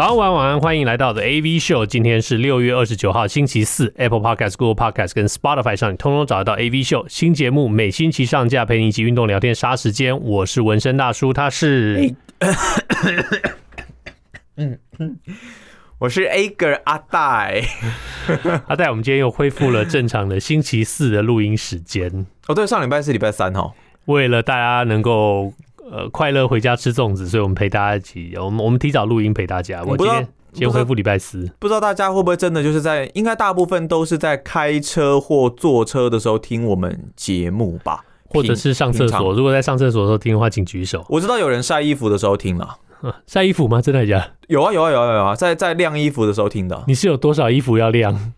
早安，晚安，晚安，欢迎来到的 AV 秀。今天是六月二十九号，星期四。Apple Podcast、Google Podcast 跟 Spotify 上，你通通找得到 AV 秀新节目，每星期上架，陪你一起运动、聊天、杀时间。我是纹身大叔，他是，嗯嗯，我是 Ager 阿戴，阿戴。我们今天又恢复了正常的星期四的录音时间。哦，对，上礼拜是礼拜三哦。为了大家能够。呃，快乐回家吃粽子，所以我们陪大家一起，我们我们提早录音陪大家。我今天先恢复礼拜四，不知道大家会不会真的就是在，应该大部分都是在开车或坐车的时候听我们节目吧，或者是上厕所。如果在上厕所的时候听的话，请举手。我知道有人晒衣服的时候听了，晒衣服吗？真的假的？有啊有啊有啊有啊，在在晾衣服的时候听的。你是有多少衣服要晾？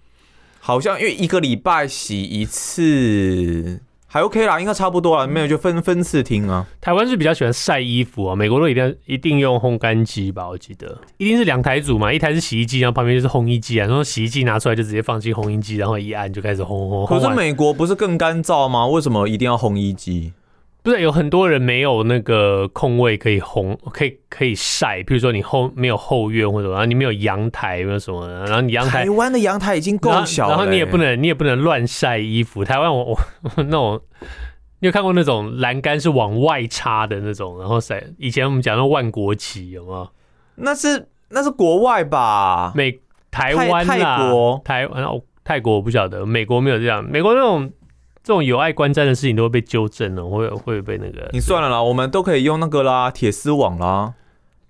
好像因为一个礼拜洗一次。还 OK 啦，应该差不多了，没有就分分次听啊。台湾是比较喜欢晒衣服啊，美国都一定一定用烘干机吧？我记得一定是两台组嘛，一台是洗衣机，然后旁边就是烘衣机啊。然后洗衣机拿出来就直接放进烘衣机，然后一按就开始烘烘。可是美国不是更干燥吗？为什么一定要烘衣机？不是有很多人没有那个空位可以烘，可以可以晒。比如说你后没有后院或者然后你没有阳台，没有什么的，然后你阳台，台湾的阳台已经够小了，然后你也不能你也不能乱晒衣服。台湾我我那种，你有看过那种栏杆是往外插的那种，然后晒。以前我们讲的万国旗有没有？那是那是国外吧？美台湾泰国台湾哦，泰国我不晓得，美国没有这样，美国那种。这种有碍观瞻的事情都会被纠正了，会会被那个。你算了啦，我们都可以用那个啦，铁丝网啦。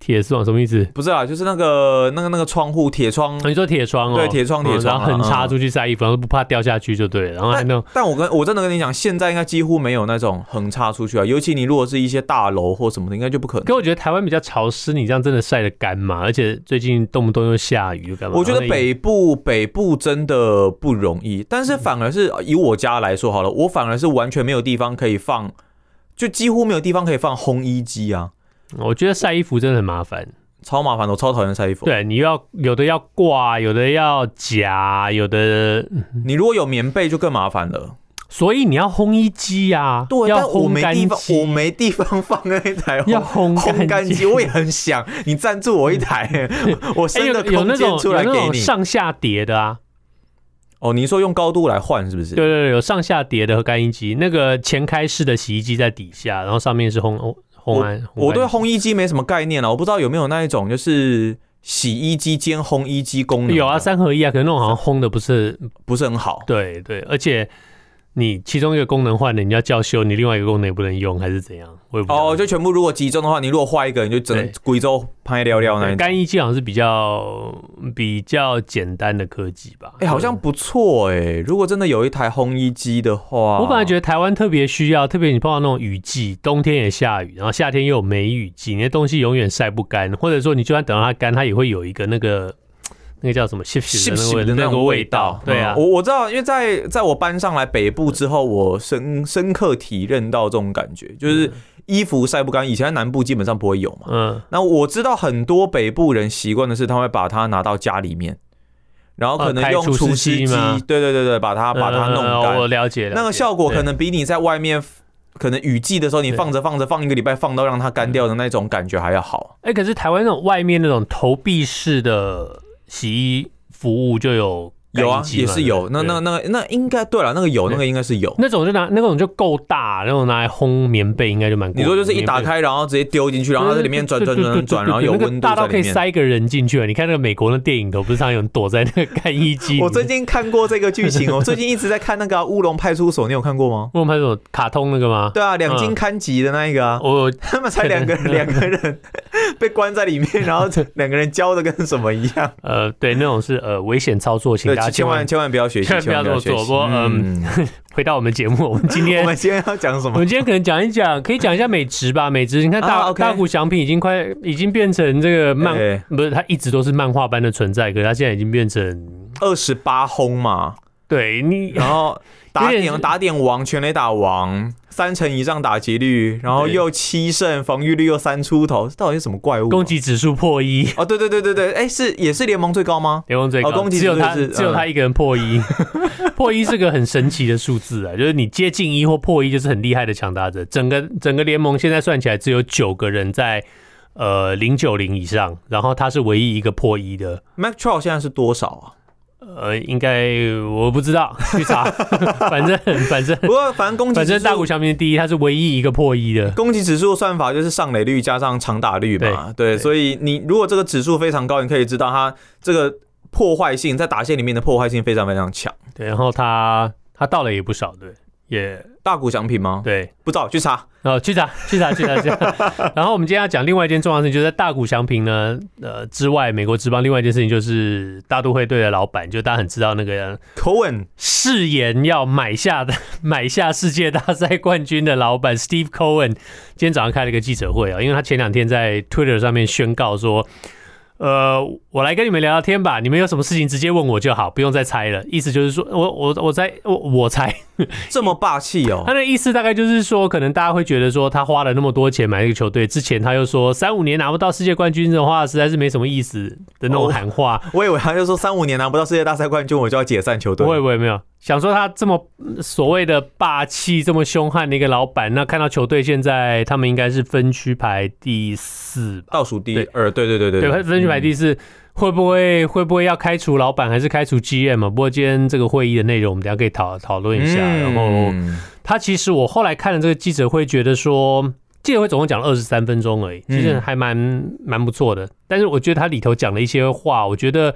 铁丝网什么意思？不是啊，就是那个那个那个窗户铁窗。你说铁窗哦？对，铁窗铁窗，然后横插出去晒衣服，然后不怕掉下去就对了。然后还能。但我跟我真的跟你讲，现在应该几乎没有那种横插出去啊，尤其你如果是一些大楼或什么的，应该就不可能。可我觉得台湾比较潮湿，你这样真的晒得干嘛？而且最近动不动又下雨，干嘛？我觉得北部北部真的不容易，但是反而是以我家来说好了，我反而是完全没有地方可以放，就几乎没有地方可以放烘衣机啊。我觉得晒衣服真的很麻烦。超麻烦的，我超讨厌晒衣服。对，你要有的要挂，有的要夹，有的你如果有棉被就更麻烦了。所以你要烘衣机呀，对，要烘干机。我没地方放那一台 要烘烘干机，我也很想你赞助我一台，我生的空间出来给你。有那种上下叠的啊。哦，你说用高度来换是不是？对对对，有上下叠的和干衣机，那个前开式的洗衣机在底下，然后上面是烘。我我对烘衣机没什么概念了，我不知道有没有那一种就是洗衣机兼烘衣机功能。有啊，三合一啊，可是那种好像烘的不是不是很好。对对，而且。你其中一个功能换了，你要叫修，你另外一个功能也不能用，还是怎样？我也不哦，就全部如果集中的话，你如果换一个，你就整贵州拍料料那。干衣机好像是比较比较简单的科技吧？哎、欸，好像不错哎、欸。如果真的有一台烘衣机的话，我本来觉得台湾特别需要，特别你碰到那种雨季，冬天也下雨，然后夏天又有梅雨季，你的东西永远晒不干，或者说你就算等到它干，它也会有一个那个。那个叫什么？湿湿的那个味道。对啊，我我知道，因为在在我搬上来北部之后，我深深刻体认到这种感觉，就是衣服晒不干。以前在南部基本上不会有嘛。嗯。那我知道很多北部人习惯的是，他会把它拿到家里面，然后可能用除湿机，对对对对，把它把它弄干。我了解了。那个效果可能比你在外面，可能雨季的时候你放着放着放一个礼拜，放到让它干掉的那种感觉还要好。哎，可是台湾那种外面那种投币式的。洗衣服务就有。有啊，也是有，那那那那应该对了，那个有，那个应该是有。那种就拿那种就够大，那种拿来烘棉被应该就蛮。你说就是一打开，然后直接丢进去，然后在里面转转转转，然后有温度。大到可以塞一个人进去了。你看那个美国的电影都不是常有人躲在那个干衣机。我最近看过这个剧情，我最近一直在看那个乌龙派出所，你有看过吗？乌龙派出所卡通那个吗？对啊，两金看集的那一个啊。我 他们才两个人，两个人被关在里面，然后两个人教的跟什么一样。呃，对，那种是呃危险操作，请大家千万千万不要学习。千万不要这么做。不过，嗯，回到我们节目，我们今天 我们今天要讲什么？我们今天可能讲一讲，可以讲一下美职吧。美职，你看大大谷翔平已经快已经变成这个漫，不是他一直都是漫画般的存在，可是他现在已经变成二十八轰嘛。对你，然后打点打点王、全垒打王、三成以上打击率，然后又七胜，防御率又三出头，这到底是什么怪物？攻击指数破一哦，对对对对对，哎，是也是联盟最高吗？联盟最高，攻击只有他只有他一个人破一，破一是个很神奇的数字啊，就是你接近一或破一就是很厉害的强打者。整个整个联盟现在算起来只有九个人在。呃，零九零以上，然后他是唯一一个破一的。Mac Trout 现在是多少啊？呃，应该我不知道，去查。反正 反正不过反正攻击，反正大谷翔平第一，他是唯一一个破一的。攻击指数算法就是上垒率加上长打率嘛。对，对，所以你如果这个指数非常高，你可以知道他这个破坏性在打线里面的破坏性非常非常强。对，然后他他到了也不少，对。也、大股奖品吗？对，不知道，去查。哦，去查，去查，去查，去查。然后我们今天要讲另外一件重要的事情，就是在大谷翔平呢，呃之外，美国职棒另外一件事情就是大都会队的老板，就大家很知道那个 Cohen 誓言要买下的买下世界大赛冠军的老板 Steve Cohen，今天早上开了一个记者会啊，因为他前两天在 Twitter 上面宣告说。呃，我来跟你们聊聊天吧。你们有什么事情直接问我就好，不用再猜了。意思就是说我我我猜我我猜这么霸气哦。他的意思大概就是说，可能大家会觉得说他花了那么多钱买一个球队，之前他又说三五年拿不到世界冠军的话，实在是没什么意思的那种喊话。哦、我以为他就说三五年拿不到世界大赛冠军，我就要解散球队。我以为没有。想说他这么所谓的霸气、这么凶悍的一个老板，那看到球队现在他们应该是分区排第四，倒数第二，对对对对对，分区排第四，会不会会不会要开除老板，还是开除 GM 啊？不过今天这个会议的内容，我们等下可以讨讨论一下。然后他其实我后来看了这个记者会，觉得说记者会总共讲了二十三分钟而已，其实还蛮蛮不错的。但是我觉得他里头讲了一些话，我觉得。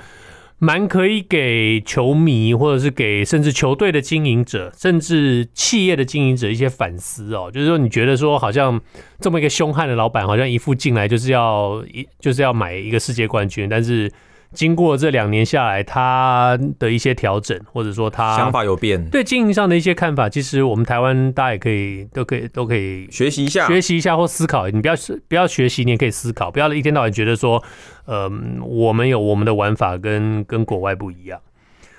蛮可以给球迷，或者是给甚至球队的经营者，甚至企业的经营者一些反思哦。就是说，你觉得说，好像这么一个凶悍的老板，好像一副进来就是要一就是要买一个世界冠军，但是。经过这两年下来，他的一些调整，或者说他想法有变，对经营上的一些看法，其实我们台湾大家也可以都可以都可以学习一下，学习一下或思考。你不要不要学习，你也可以思考，不要一天到晚觉得说，呃，我们有我们的玩法跟跟国外不一样。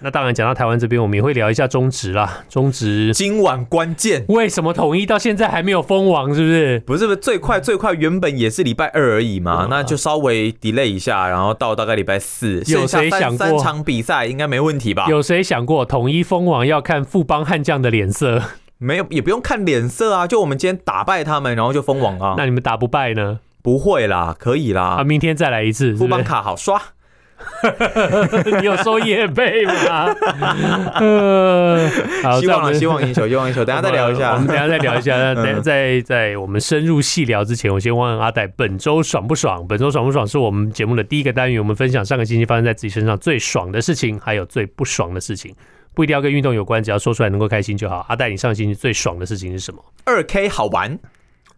那当然，讲到台湾这边，我们也会聊一下中职啦。中职今晚关键，为什么统一到现在还没有封王？是不是？不是不是，最快最快原本也是礼拜二而已嘛，那就稍微 delay 一下，然后到大概礼拜四。有谁想过三场比赛应该没问题吧？有谁想过统一封王要看富邦悍将的脸色？没有，也不用看脸色啊，就我们今天打败他们，然后就封王啊。那你们打不败呢？不会啦，可以啦。啊，明天再来一次，富邦卡好刷。你有收业配吗？好，希望希望赢球，希望赢球。等下再聊一下，我们等下再聊一下。那 等下在在我们深入细聊之前，我先问问阿戴，本周爽不爽？本周爽不爽？是我们节目的第一个单元，我们分享上个星期发生在自己身上最爽的事情，还有最不爽的事情，不一定要跟运动有关，只要说出来能够开心就好。阿戴，你上个星期最爽的事情是什么？二 K 好玩，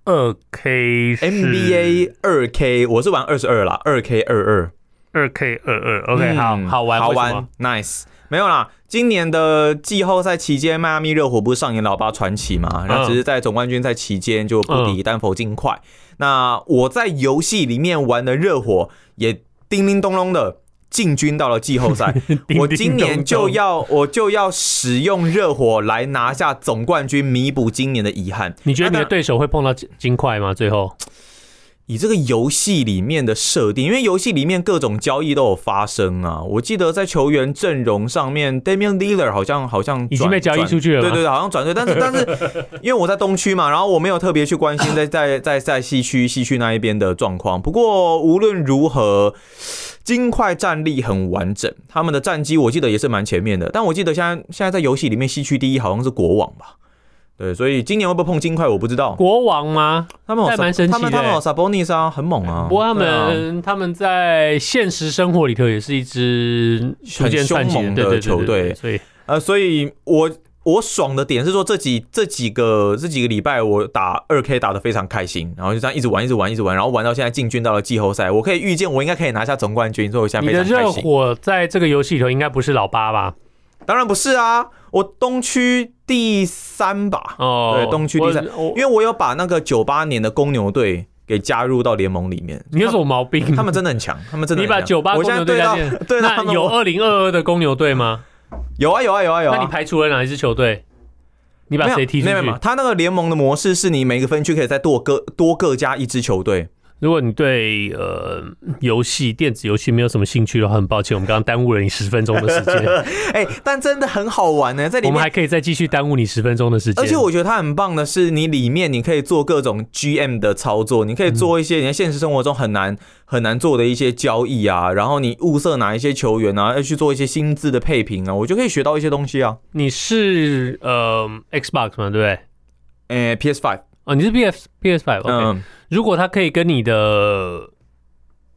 二 K NBA 二 K，我是玩二十二啦，二 K 二二。二 K 二二，OK，好好玩，好玩，Nice，没有啦。今年的季后赛期间，迈阿密热火不是上演老八传奇嘛？然后只是在总冠军赛期间就不敌丹佛金块。那我在游戏里面玩的热火也叮叮咚咚的进军到了季后赛。我今年就要我就要使用热火来拿下总冠军，弥补今年的遗憾。你觉得你的对手会碰到金块吗？最后？以这个游戏里面的设定，因为游戏里面各种交易都有发生啊。我记得在球员阵容上面，Damian Lillard 好像好像已经被交易出去了，对对对，好像转队。但是但是，因为我在东区嘛，然后我没有特别去关心在在在在西区西区那一边的状况。不过无论如何，金块战力很完整，他们的战绩我记得也是蛮前面的。但我记得现在现在在游戏里面西区第一好像是国王吧。对，所以今年会不会碰金块，我不知道。国王吗？他们蛮神奇的。他们他们有 Sabonis 啊，很猛啊。不过他们、啊、他们在现实生活里头也是一支很凶猛的球队。所以呃，所以我我爽的点是说，这几这几个这几个礼拜我打二 K 打的非常开心，然后就这样一直玩一直玩一直玩，然后玩到现在进军到了季后赛。我可以预见我应该可以拿下总冠军，所以我现在非常开心。你的热火在这个游戏里头应该不是老八吧？当然不是啊，我东区第三吧。哦，对，东区第三，因为我有把那个九八年的公牛队给加入到联盟里面。你有什么毛病？他们真的很强，他们真的很强。你把九八公牛队加进，对，那有二零二二的公牛队吗？有啊有啊有啊有啊。那你排除了哪一支球队？你把谁踢出去？没有没有，他那个联盟的模式是你每个分区可以再多各多各加一支球队。如果你对呃游戏电子游戏没有什么兴趣的话，很抱歉，我们刚刚耽误了你十分钟的时间。哎、欸，但真的很好玩呢，在里面我们还可以再继续耽误你十分钟的时间。而且我觉得它很棒的是，你里面你可以做各种 GM 的操作，你可以做一些你在现实生活中很难很难做的一些交易啊，然后你物色哪一些球员啊，要去做一些薪资的配平啊，我就可以学到一些东西啊。你是呃 Xbox 吗？对不对？PS Five 哦，你是 PS PS Five。嗯如果它可以跟你的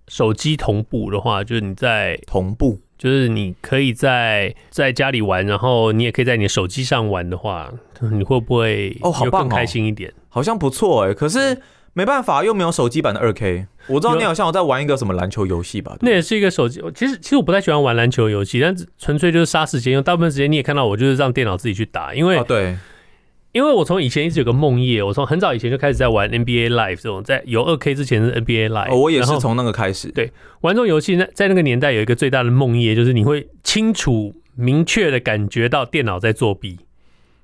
手机同步的话，就是你在同步，就是你可以在在家里玩，然后你也可以在你的手机上玩的话，你会不会哦好棒，更开心一点？好像不错哎，可是没办法，又没有手机版的二 K。我知道你好像有在玩一个什么篮球游戏吧？那也是一个手机。其实其实我不太喜欢玩篮球游戏，但纯粹就是杀时间。因为大部分时间你也看到我就是让电脑自己去打，因为、哦、对。因为我从以前一直有个梦夜，我从很早以前就开始在玩 NBA Live 这种，在有二 K 之前是 NBA Live，哦，我也是从那个开始。对，玩这种游戏，在在那个年代有一个最大的梦夜，就是你会清楚明确的感觉到电脑在作弊。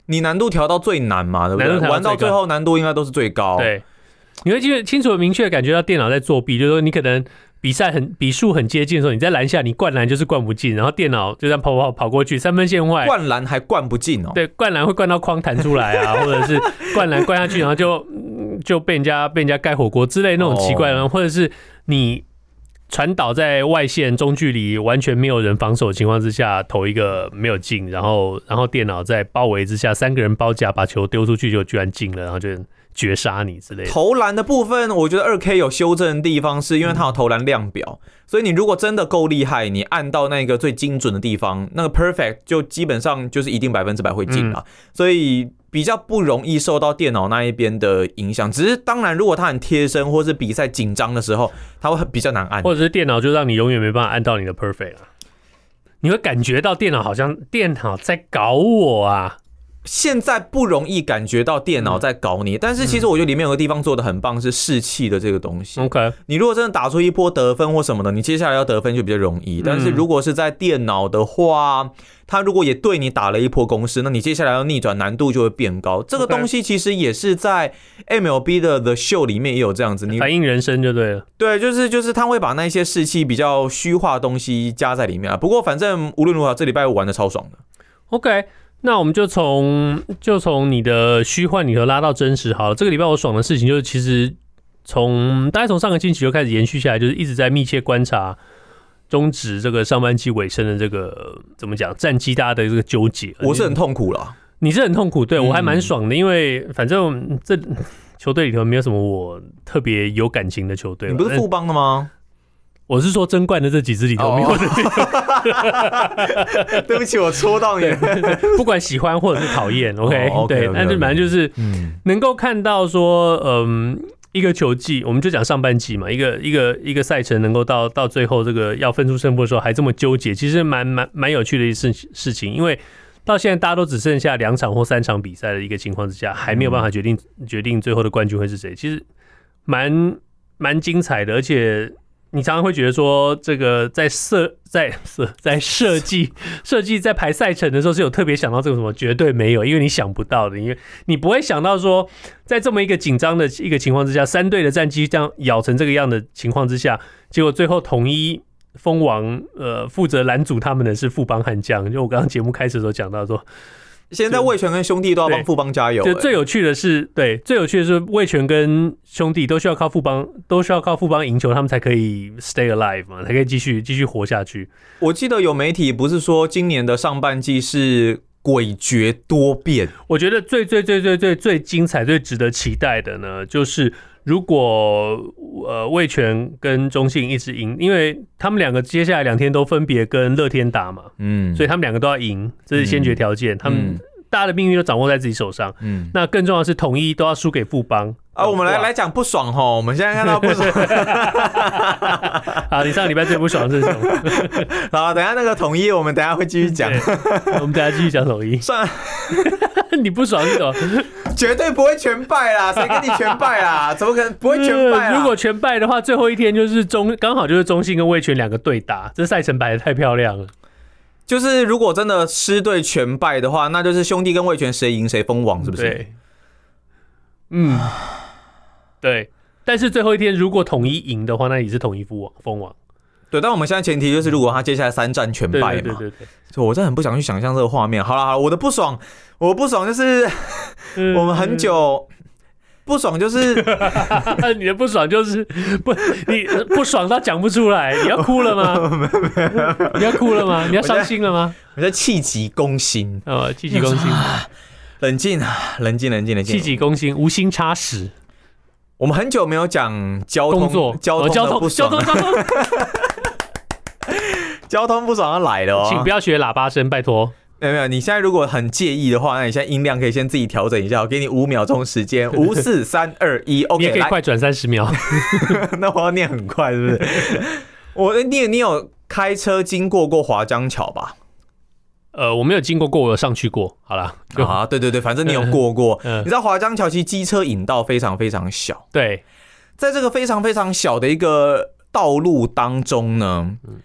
你难度调到最难嘛，对不对？玩到最后难度应该都是最高。对，你会清清楚明确的感觉到电脑在作弊，就是说你可能。比赛很比数很接近的时候，你在篮下你灌篮就是灌不进，然后电脑就这样跑跑跑过去，三分线外灌篮还灌不进哦。对，灌篮会灌到框弹出来啊，或者是灌篮灌下去，然后就就被人家被人家盖火锅之类那种奇怪的，或者是你传导在外线中距离完全没有人防守的情况之下投一个没有进，然后然后电脑在包围之下三个人包夹把球丢出去就居然进了，然后就。绝杀你之类的。投篮的部分，我觉得二 K 有修正的地方，是因为它有投篮量表，所以你如果真的够厉害，你按到那个最精准的地方，那个 perfect 就基本上就是一定百分之百会进了，所以比较不容易受到电脑那一边的影响。只是当然，如果它很贴身，或是比赛紧张的时候，它会比较难按，或者是电脑就让你永远没办法按到你的 perfect 啊，你会感觉到电脑好像电脑在搞我啊。现在不容易感觉到电脑在搞你，但是其实我觉得里面有个地方做的很棒，是士气的这个东西。OK，你如果真的打出一波得分或什么的，你接下来要得分就比较容易。但是如果是在电脑的话，他如果也对你打了一波攻势，那你接下来要逆转难度就会变高。这个东西其实也是在 MLB 的 The Show 里面也有这样子，你反映人生就对了。对，就是就是他会把那些士气比较虚化的东西加在里面啊。不过反正无论如何，这礼拜我玩的超爽的。OK。那我们就从就从你的虚幻里头拉到真实好了。这个礼拜我爽的事情就是，其实从大概从上个星期就开始延续下来，就是一直在密切观察中止这个上半季尾声的这个怎么讲战绩，大家的这个纠结。我是很痛苦了，你是很痛苦，对我还蛮爽的，因为反正这 球队里头没有什么我特别有感情的球队。你不是富邦的吗？我是说，争冠的这几支里头没有的。对不起，我戳到你。不管喜欢或者是讨厌，OK，对，但是反正就是，能够看到说，嗯，一个球季，我们就讲上半季嘛，一个一个一个赛程能够到到最后这个要分出胜负的时候还这么纠结，其实蛮蛮蛮有趣的一事事情。因为到现在大家都只剩下两场或三场比赛的一个情况之下，还没有办法决定决定最后的冠军会是谁，其实蛮蛮精彩的，而且。你常常会觉得说，这个在设在设在设计 设计在排赛程的时候是有特别想到这个什么？绝对没有，因为你想不到的，因为你不会想到说，在这么一个紧张的一个情况之下，三队的战绩这样咬成这个样的情况之下，结果最后统一封王，呃，负责拦阻他们的是富邦悍将。就我刚刚节目开始的时候讲到说。现在魏全跟兄弟都要帮富邦加油。就最有趣的是，对，最有趣的是魏全跟兄弟都需要靠富邦，都需要靠富邦赢球，他们才可以 stay alive 嘛，才可以继续继续活下去。我记得有媒体不是说今年的上半季是诡谲多变。我觉得最最最最最最精彩、最值得期待的呢，就是。如果呃魏全跟中信一直赢，因为他们两个接下来两天都分别跟乐天打嘛，嗯，所以他们两个都要赢，这是先决条件。他们大家的命运都掌握在自己手上，嗯，那更重要的是统一都要输给富邦啊。我们来来讲不爽吼，我们现在看到不爽。好，你上礼拜最不爽的是什么？好，等下那个统一，我们等下会继续讲。我们等下继续讲统一。算了，你不爽是什么？绝对不会全败啦！谁跟你全败啦？怎么可能不会全败？如果全败的话，最后一天就是中刚好就是中信跟魏全两个对打，这赛程摆的太漂亮了。就是如果真的狮队全败的话，那就是兄弟跟魏全谁赢谁封王，是不是？对。嗯，对。但是最后一天如果统一赢的话，那也是统一封王封王。对，但我们现在前提就是，如果他接下来三战全败嘛，对对对对，对，我真的很不想去想象这个画面。好了好了，我的不爽，我的不爽就是我们很久。不爽就是 你的不爽就是不你不爽到讲不出来，你要哭了吗？你要哭了吗？你要伤心了吗？我在气急攻心哦，气急攻心，冷静啊，冷静冷静冷静，气急攻心，无心插屎。我们很久没有讲交通作交通交通交通交通交通不爽要来了哦，请不要学喇叭声，拜托。没有没有，你现在如果很介意的话，那你现在音量可以先自己调整一下，我给你五秒钟时间，五四三二一，OK，你也可以快转三十秒。那我要念很快，是不是？我念你有开车经过过华江桥吧？呃，我没有经过过，我有上去过。好了，啊，对对对，反正你有过过。嗯，你知道华江桥其实机车引道非常非常小。对，在这个非常非常小的一个道路当中呢。嗯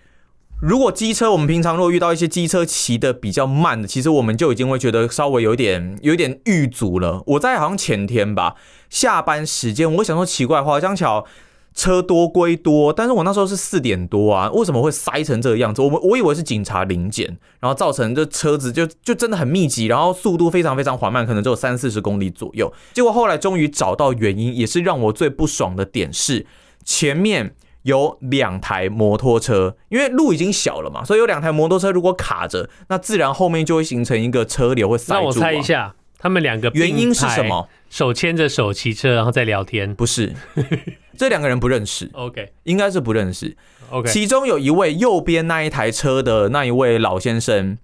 如果机车，我们平常如果遇到一些机车骑得比较慢的，其实我们就已经会觉得稍微有点有点遇阻了。我在好像前天吧，下班时间，我想说奇怪，华江桥车多归多，但是我那时候是四点多啊，为什么会塞成这个样子？我我以为是警察临检，然后造成这车子就就真的很密集，然后速度非常非常缓慢，可能只有三四十公里左右。结果后来终于找到原因，也是让我最不爽的点是前面。有两台摩托车，因为路已经小了嘛，所以有两台摩托车如果卡着，那自然后面就会形成一个车流会塞住。那我猜一下，他们两个原因是什么？手牵着手骑车，然后再聊天？不是，这两个人不认识。OK，应该是不认识。OK，其中有一位右边那一台车的那一位老先生，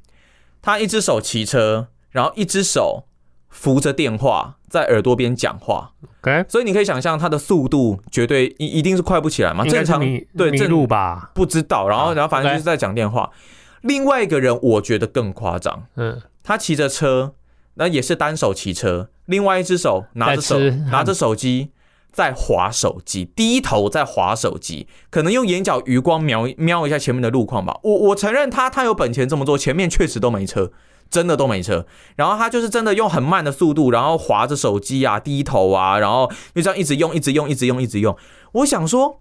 他一只手骑车，然后一只手扶着电话。在耳朵边讲话，OK，所以你可以想象他的速度绝对一一定是快不起来嘛。正常对正路吧，不知道。然后然后反正就是在讲电话。另外一个人我觉得更夸张，嗯，他骑着车，那也是单手骑车，另外一只手拿着手拿着手机在滑手机，低头在滑手机，可能用眼角余光瞄瞄一下前面的路况吧。我我承认他他有本钱这么做，前面确实都没车。真的都没车，然后他就是真的用很慢的速度，然后划着手机啊，低头啊，然后就这样一直用，一直用，一直用，一直用。我想说，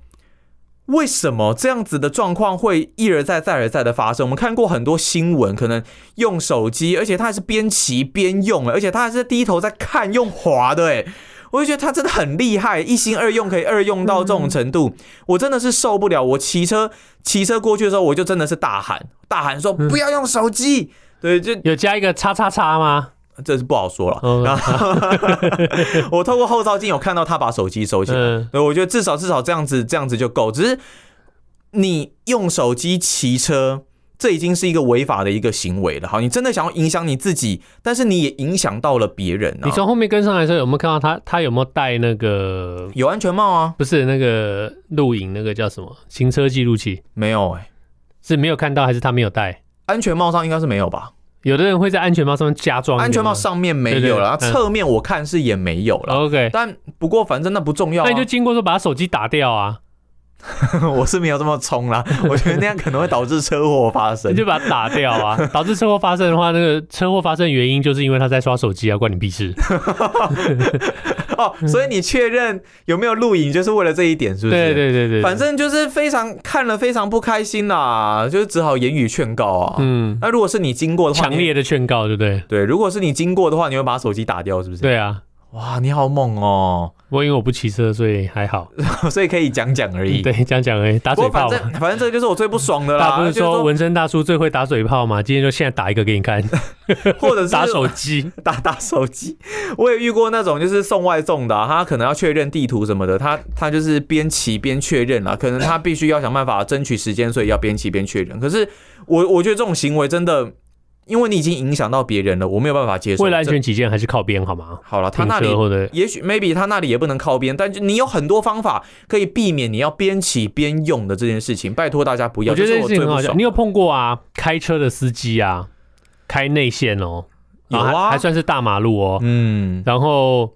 为什么这样子的状况会一而再、再而再的发生？我们看过很多新闻，可能用手机，而且他还是边骑边用，而且他还是低头在看用滑的，哎，我就觉得他真的很厉害，一心二用可以二用到这种程度，我真的是受不了。我骑车骑车过去的时候，我就真的是大喊大喊说不要用手机。对，就有加一个叉叉叉吗？这是不好说了。嗯、然后 我透过后照镜有看到他把手机收起来。嗯、我觉得至少至少这样子这样子就够。只是你用手机骑车，这已经是一个违法的一个行为了。好，你真的想要影响你自己，但是你也影响到了别人。你从后面跟上来的时候，有没有看到他？他有没有戴那个？有安全帽啊？不是那个录影那个叫什么？行车记录器？没有哎、欸，是没有看到还是他没有戴？安全帽上应该是没有吧？有的人会在安全帽上面加装，安全帽上面没有了，侧面我看是也没有了。OK，但不过反正那不重要，那你就经过说把手机打掉啊。我是没有这么冲啦，我觉得那样可能会导致车祸发生。你就把它打掉啊！导致车祸发生的话，那个车祸发生原因就是因为他在刷手机啊，关你屁事。哦，所以你确认有没有录影，就是为了这一点，是不是？对对对对。反正就是非常看了非常不开心啦，就是只好言语劝告啊。嗯。那如果是你经过的话，强烈的劝告，对不对？对，如果是你经过的话，你会把手机打掉，是不是？对啊。哇，你好猛哦！不过因为我不骑车，所以还好，所以可以讲讲而已。对，讲讲而已，打嘴炮。反正反正这个就是我最不爽的啦。不是说纹身大叔最会打嘴炮吗？今天就现在打一个给你看，或者是打手机，打打手机。我也遇过那种就是送外送的啊，他可能要确认地图什么的，他他就是边骑边确认啦，可能他必须要想办法争取时间，所以要边骑边确认。可是我我觉得这种行为真的。因为你已经影响到别人了，我没有办法接受。为了安全起见，还是靠边好吗？好了，他那里也许 maybe 他那里也不能靠边，但是你有很多方法可以避免你要边骑边用的这件事情。拜托大家不要。我觉得这件事情很好笑。你有碰过啊？开车的司机啊，开内线哦，有啊，还算是大马路哦，嗯，然后。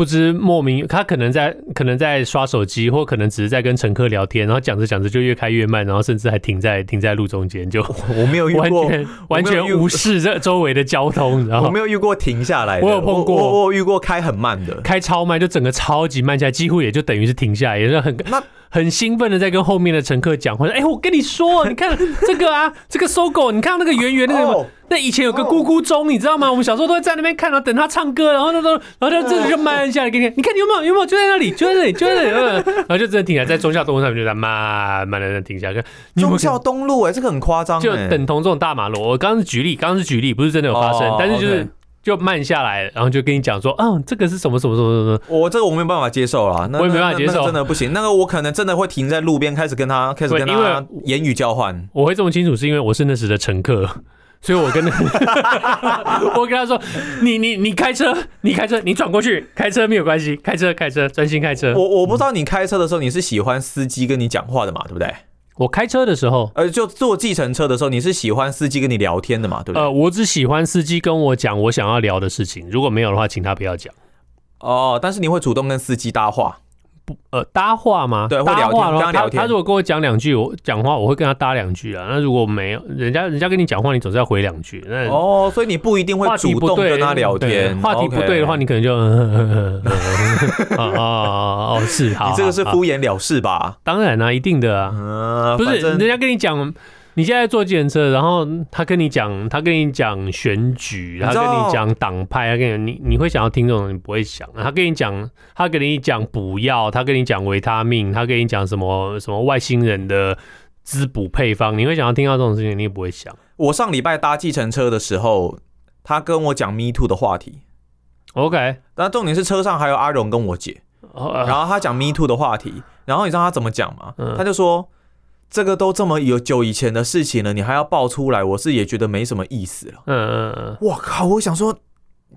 不知莫名，他可能在可能在刷手机，或可能只是在跟乘客聊天，然后讲着讲着就越开越慢，然后甚至还停在停在路中间，就我没有遇过完全完全无视这周围的交通，然后我没有遇过停下来的，我有碰过，我我遇过开很慢的，开超慢，就整个超级慢下来，几乎也就等于是停下来，也是很那。很兴奋的在跟后面的乘客讲话，说：“哎、欸，我跟你说，你看 这个啊，这个搜狗，你看那个圆圆那个，oh, 那以前有个咕咕钟，你知道吗？我们小时候都会在那边看，然后等他唱歌，然后他说，然后就这里就慢下来给你，你看你有没有有没有？就在那里，就在那里，就在那里，然后就真的停下来，在中孝东路上面就在慢慢的停下来。中孝东路哎、欸，这个很夸张、欸，就等同这种大马路。我刚刚是举例，刚刚是举例，不是真的有发生，oh, 但是就是。”就慢下来，然后就跟你讲说，嗯，这个是什么什么什么什么？我这个我没有办法接受啦，那我也没办法接受，真的不行。那个我可能真的会停在路边，开始跟他开始跟他言语交换。我会这么清楚，是因为我是那时的乘客，所以我跟那 我跟他说，你你你开车，你开车，你转过去，开车没有关系，开车开车，专心开车。我我不知道你开车的时候，你是喜欢司机跟你讲话的嘛，对不对？我开车的时候，呃，就坐计程车的时候，你是喜欢司机跟你聊天的嘛？对不对？呃，我只喜欢司机跟我讲我想要聊的事情，如果没有的话，请他不要讲。哦，但是你会主动跟司机搭话。呃，搭话吗？对，会聊天，跟他聊天。他如果跟我讲两句，我讲话我会跟他搭两句啊。那如果没有，人家人家跟你讲话，你总是要回两句。那哦，所以你不一定会主动跟他聊天。话题不对的话，你可能就哦哦哦，是，好，你这个是敷衍了事吧？当然啦，一定的啊。不是，人家跟你讲。你现在坐计程车，然后他跟你讲，他跟你讲选举，他跟你讲党派，他跟你你你会想要听这种，你不会想。他跟你讲，他跟你讲补药，他跟你讲维他命，他跟你讲什么什么外星人的滋补配方，你会想要听到这种事情，你也不会想。我上礼拜搭计程车的时候，他跟我讲 Me Too 的话题，OK，那重点是车上还有阿荣跟我姐，然后他讲 Me Too 的话题，然后你知道他怎么讲吗？他就说。这个都这么有久以前的事情了，你还要爆出来，我是也觉得没什么意思了。嗯嗯嗯。我靠！我想说，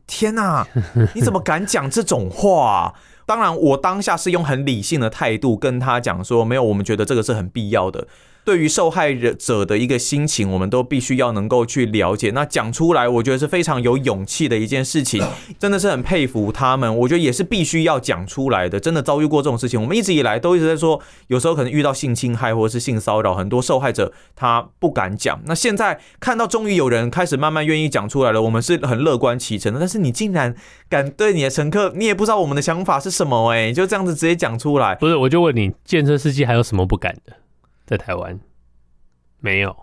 天哪，你怎么敢讲这种话啊？当然，我当下是用很理性的态度跟他讲说，没有，我们觉得这个是很必要的。对于受害者的一个心情，我们都必须要能够去了解。那讲出来，我觉得是非常有勇气的一件事情，真的是很佩服他们。我觉得也是必须要讲出来的。真的遭遇过这种事情，我们一直以来都一直在说，有时候可能遇到性侵害或者是性骚扰，很多受害者他不敢讲。那现在看到终于有人开始慢慢愿意讲出来了，我们是很乐观其成的。但是你竟然敢对你的乘客，你也不知道我们的想法是什么哎、就这样子直接讲出来。不是，我就问你，计程车司机还有什么不敢的？在台湾没有，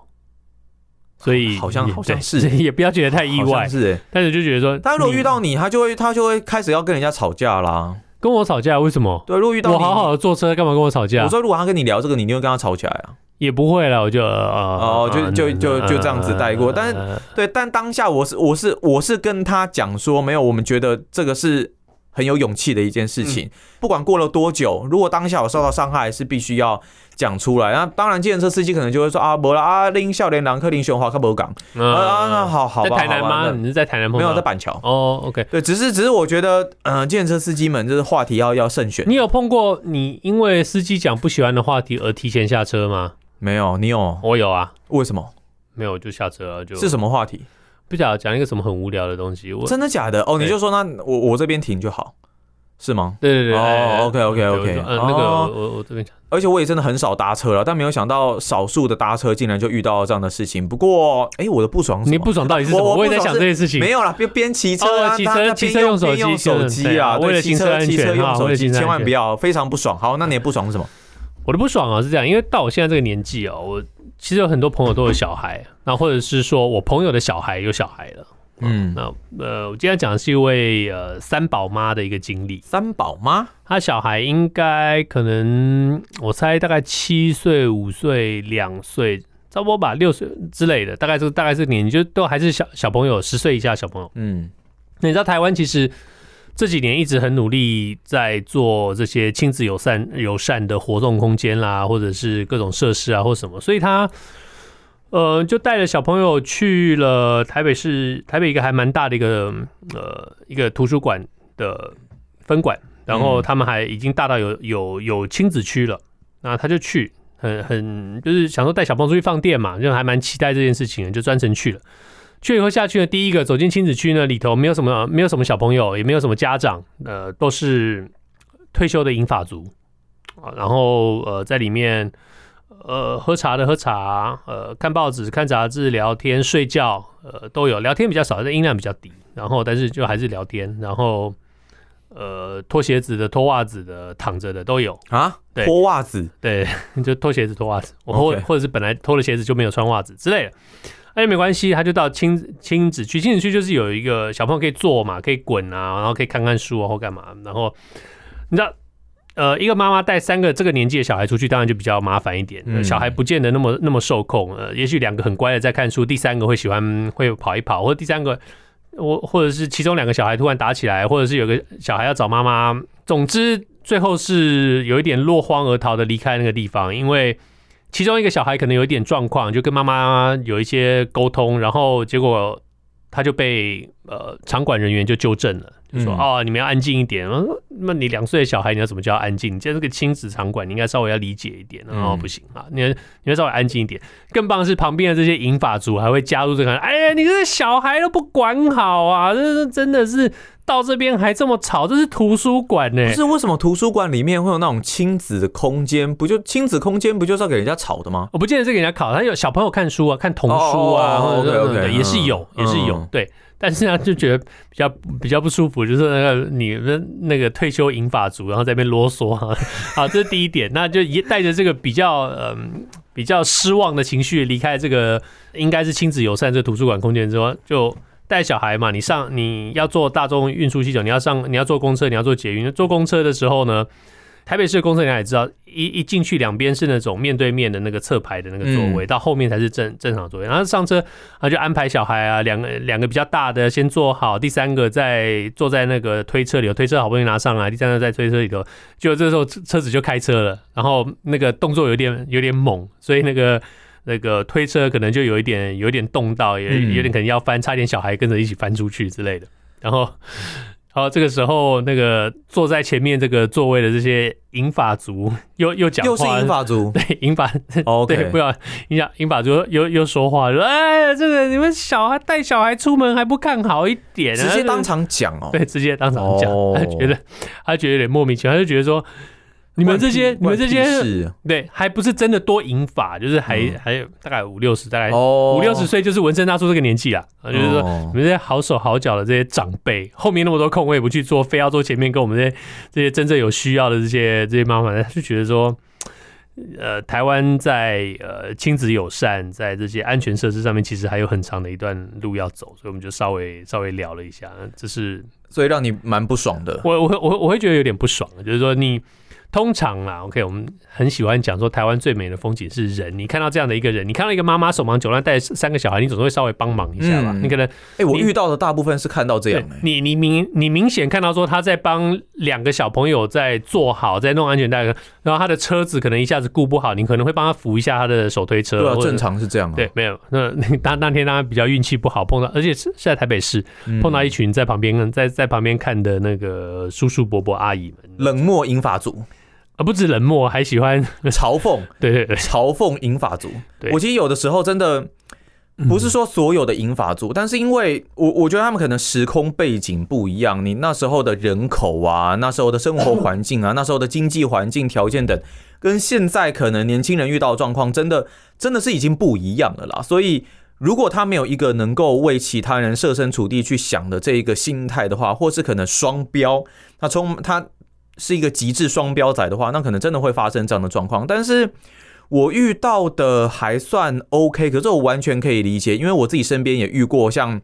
所以好像好像是，也不要觉得太意外，是，但是就觉得说，他如果遇到你，他就会他就会开始要跟人家吵架啦，跟我吵架，为什么？对，如果遇到你我好好的坐车，干嘛跟我吵架？我说如果他跟你聊这个，你一定会跟他吵起来啊？也不会了，我就哦，就就就就这样子带过，但是对，但当下我是我是我是跟他讲说，没有，我们觉得这个是。很有勇气的一件事情，嗯、不管过了多久，如果当下我受到伤害，是必须要讲出来。那当然，计程车司机可能就会说啊，没了啊，林少年郎克林雄华克伯港啊，那好好吧，在台南吗？你是在台南吗？没有在板桥哦。OK，对，只是只是我觉得，嗯、呃，计程车司机们就是话题要要慎选。你有碰过你因为司机讲不喜欢的话题而提前下车吗？没有，你有？我有啊。为什么？没有就下车了，就。是什么话题？不晓得讲一个什么很无聊的东西。我真的假的？哦，你就说那我我这边停就好。是吗？对对对，哦，OK OK OK，嗯，那个我我这边讲，而且我也真的很少搭车了，但没有想到少数的搭车竟然就遇到这样的事情。不过，哎，我的不爽，你不爽到底是什么？我也在想这件事情。没有啦，边边骑车啊，骑车骑车用手机，手机啊，为了骑车骑车用手机，千万不要，非常不爽。好，那你的不爽是什么？我的不爽啊是这样，因为到我现在这个年纪哦，我其实有很多朋友都有小孩，那或者是说我朋友的小孩有小孩了。嗯，那呃，我今天讲的是一位呃三宝妈的一个经历。三宝妈，她小孩应该可能，我猜大概七岁、五岁、两岁，差不多吧，六岁之类的，大概这个大概这个年纪，就都还是小小朋友，十岁以下小朋友。嗯，那你知道台湾其实这几年一直很努力在做这些亲子友善友善的活动空间啦，或者是各种设施啊，或什么，所以他。呃，就带着小朋友去了台北市，台北一个还蛮大的一个呃一个图书馆的分馆，然后他们还已经大到有有有亲子区了，那他就去，很很就是想说带小朋友出去放电嘛，就还蛮期待这件事情，就专程去了。去以后下去呢，第一个走进亲子区呢，里头没有什么，没有什么小朋友，也没有什么家长，呃，都是退休的银发族啊。然后呃，在里面呃喝茶的喝茶，呃看报纸、看杂志、聊天、睡觉，呃都有。聊天比较少，但音量比较低。然后但是就还是聊天。然后呃脱鞋子的、脱袜子的、躺着的都有啊。对，脱袜子，对，就脱鞋子、脱袜子，我或或者是本来脱了鞋子就没有穿袜子之类的。哎，没关系，他就到亲亲子区，亲子区就是有一个小朋友可以坐嘛，可以滚啊，然后可以看看书啊，或干嘛。然后你知道，呃，一个妈妈带三个这个年纪的小孩出去，当然就比较麻烦一点。嗯、小孩不见得那么那么受控，呃，也许两个很乖的在看书，第三个会喜欢会跑一跑，或者第三个我或者是其中两个小孩突然打起来，或者是有个小孩要找妈妈。总之，最后是有一点落荒而逃的离开那个地方，因为。其中一个小孩可能有一点状况，就跟妈妈有一些沟通，然后结果他就被呃场馆人员就纠正了，就说、嗯、哦，你们要安静一点。那你两岁的小孩你要怎么叫安静？你在这个亲子场馆，你应该稍微要理解一点。哦，不行啊，你你要稍微安静一点。更棒的是旁边的这些银发族还会加入这个，哎呀，你这个小孩都不管好啊，这是真的是。到这边还这么吵，这是图书馆呢？不是，为什么图书馆里面会有那种亲子的空间？不就亲子空间不就是要给人家吵的吗？我不见得是给人家吵，他有小朋友看书啊，看童书啊，或者 OK OK，也是有，也是有，对。但是呢，就觉得比较比较不舒服，就是那个你的那个退休银发族，然后在那边啰嗦哈。好，这是第一点，那就一带着这个比较嗯比较失望的情绪离开这个应该是亲子友善这个图书馆空间之后就。带小孩嘛，你上你要坐大众运输系统，你要上你要坐公车，你要坐捷运。坐公车的时候呢，台北市的公车你也知道，一一进去两边是那种面对面的那个侧排的那个座位，嗯、到后面才是正正常座位。然后上车啊，就安排小孩啊，两个两个比较大的先坐好，第三个再坐在那个推车里头，推车好不容易拿上来，第三个在推车里头，就这时候车子就开车了，然后那个动作有点有点猛，所以那个。那个推车可能就有一点，有一点动到，也有点可能要翻，差点小孩跟着一起翻出去之类的。然后，然后这个时候，那个坐在前面这个座位的这些银发族 又又讲话，又是银发族，对银发，okay. 对，不要银发族又又说话，说哎，这个你们小孩带小孩出门还不看好一点，直接当场讲哦，对，直接当场讲，oh. 他觉得他觉得有点莫名其妙，他就觉得说。你们这些，你们这些，对，还不是真的多银发，就是还、嗯、还有大概五六十，大概五六十岁，就是纹身大叔这个年纪啊。就是说，你们这些好手好脚的这些长辈，后面那么多空位不去做，非要做前面跟我们这些这些真正有需要的这些这些妈妈，就觉得说，呃，台湾在呃亲子友善，在这些安全设施上面，其实还有很长的一段路要走，所以我们就稍微稍微聊了一下，这是所以让你蛮不爽的。我我我我会觉得有点不爽，就是说你。通常啦，OK，我们很喜欢讲说台湾最美的风景是人。你看到这样的一个人，你看到一个妈妈手忙脚乱带三个小孩，你总是会稍微帮忙一下吧？嗯、你可能，哎、欸，我遇到的大部分是看到这样、欸。你你明你明显看到说他在帮两个小朋友在做好，在弄安全带，然后他的车子可能一下子顾不好，你可能会帮他扶一下他的手推车。对啊，正常是这样、啊。对，没有。那当那天他比较运气不好，碰到，而且是是在台北市碰到一群在旁边在在旁边看的那个叔叔伯伯阿姨们，冷漠银发族。不止冷漠，还喜欢 嘲讽。对对对，嘲讽银发族。我其实有的时候真的不是说所有的银发族，但是因为我我觉得他们可能时空背景不一样，你那时候的人口啊，那时候的生活环境啊，那时候的经济环境条件等，跟现在可能年轻人遇到的状况，真的真的是已经不一样了啦。所以如果他没有一个能够为其他人设身处地去想的这一个心态的话，或是可能双标，他从他。是一个极致双标仔的话，那可能真的会发生这样的状况。但是我遇到的还算 OK，可是我完全可以理解，因为我自己身边也遇过像。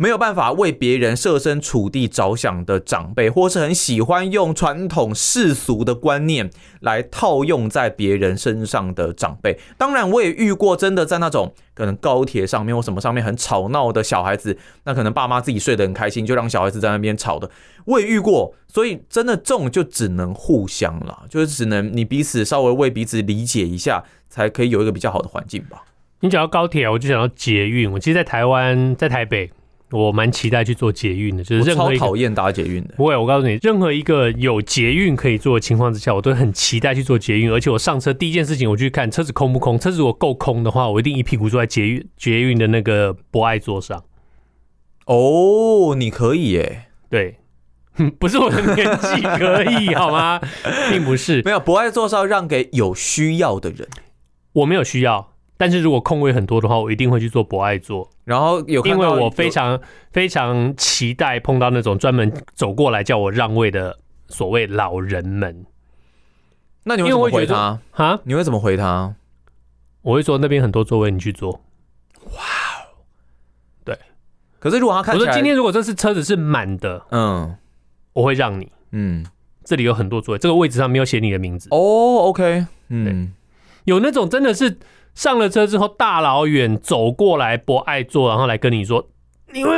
没有办法为别人设身处地着想的长辈，或是很喜欢用传统世俗的观念来套用在别人身上的长辈。当然，我也遇过真的在那种可能高铁上面或什么上面很吵闹的小孩子，那可能爸妈自己睡得很开心，就让小孩子在那边吵的，我也遇过。所以真的这种就只能互相了，就是只能你彼此稍微为彼此理解一下，才可以有一个比较好的环境吧。你讲到高铁，我就想到捷运。我其实，在台湾，在台北。我蛮期待去做捷运的，就是任何讨厌搭捷运的。不会，我告诉你，任何一个有捷运可以做的情况之下，我都很期待去做捷运。而且我上车第一件事情，我去看车子空不空。车子如果够空的话，我一定一屁股坐在捷运捷运的那个博爱座上。哦，你可以耶？对，不是我的年纪可以好吗？并不是，没有博爱座是要让给有需要的人。我没有需要，但是如果空位很多的话，我一定会去做博爱座。然后有，因为我非常非常期待碰到那种专门走过来叫我让位的所谓老人们。那你会怎么回他？哈？你会怎么回他？我会说那边很多座位，你去坐。哇哦，对。可是如果他看我说今天如果这次车子是满的，嗯，我会让你。嗯，这里有很多座位，这个位置上没有写你的名字。哦，OK，嗯，有那种真的是。上了车之后，大老远走过来不爱坐，然后来跟你说，你不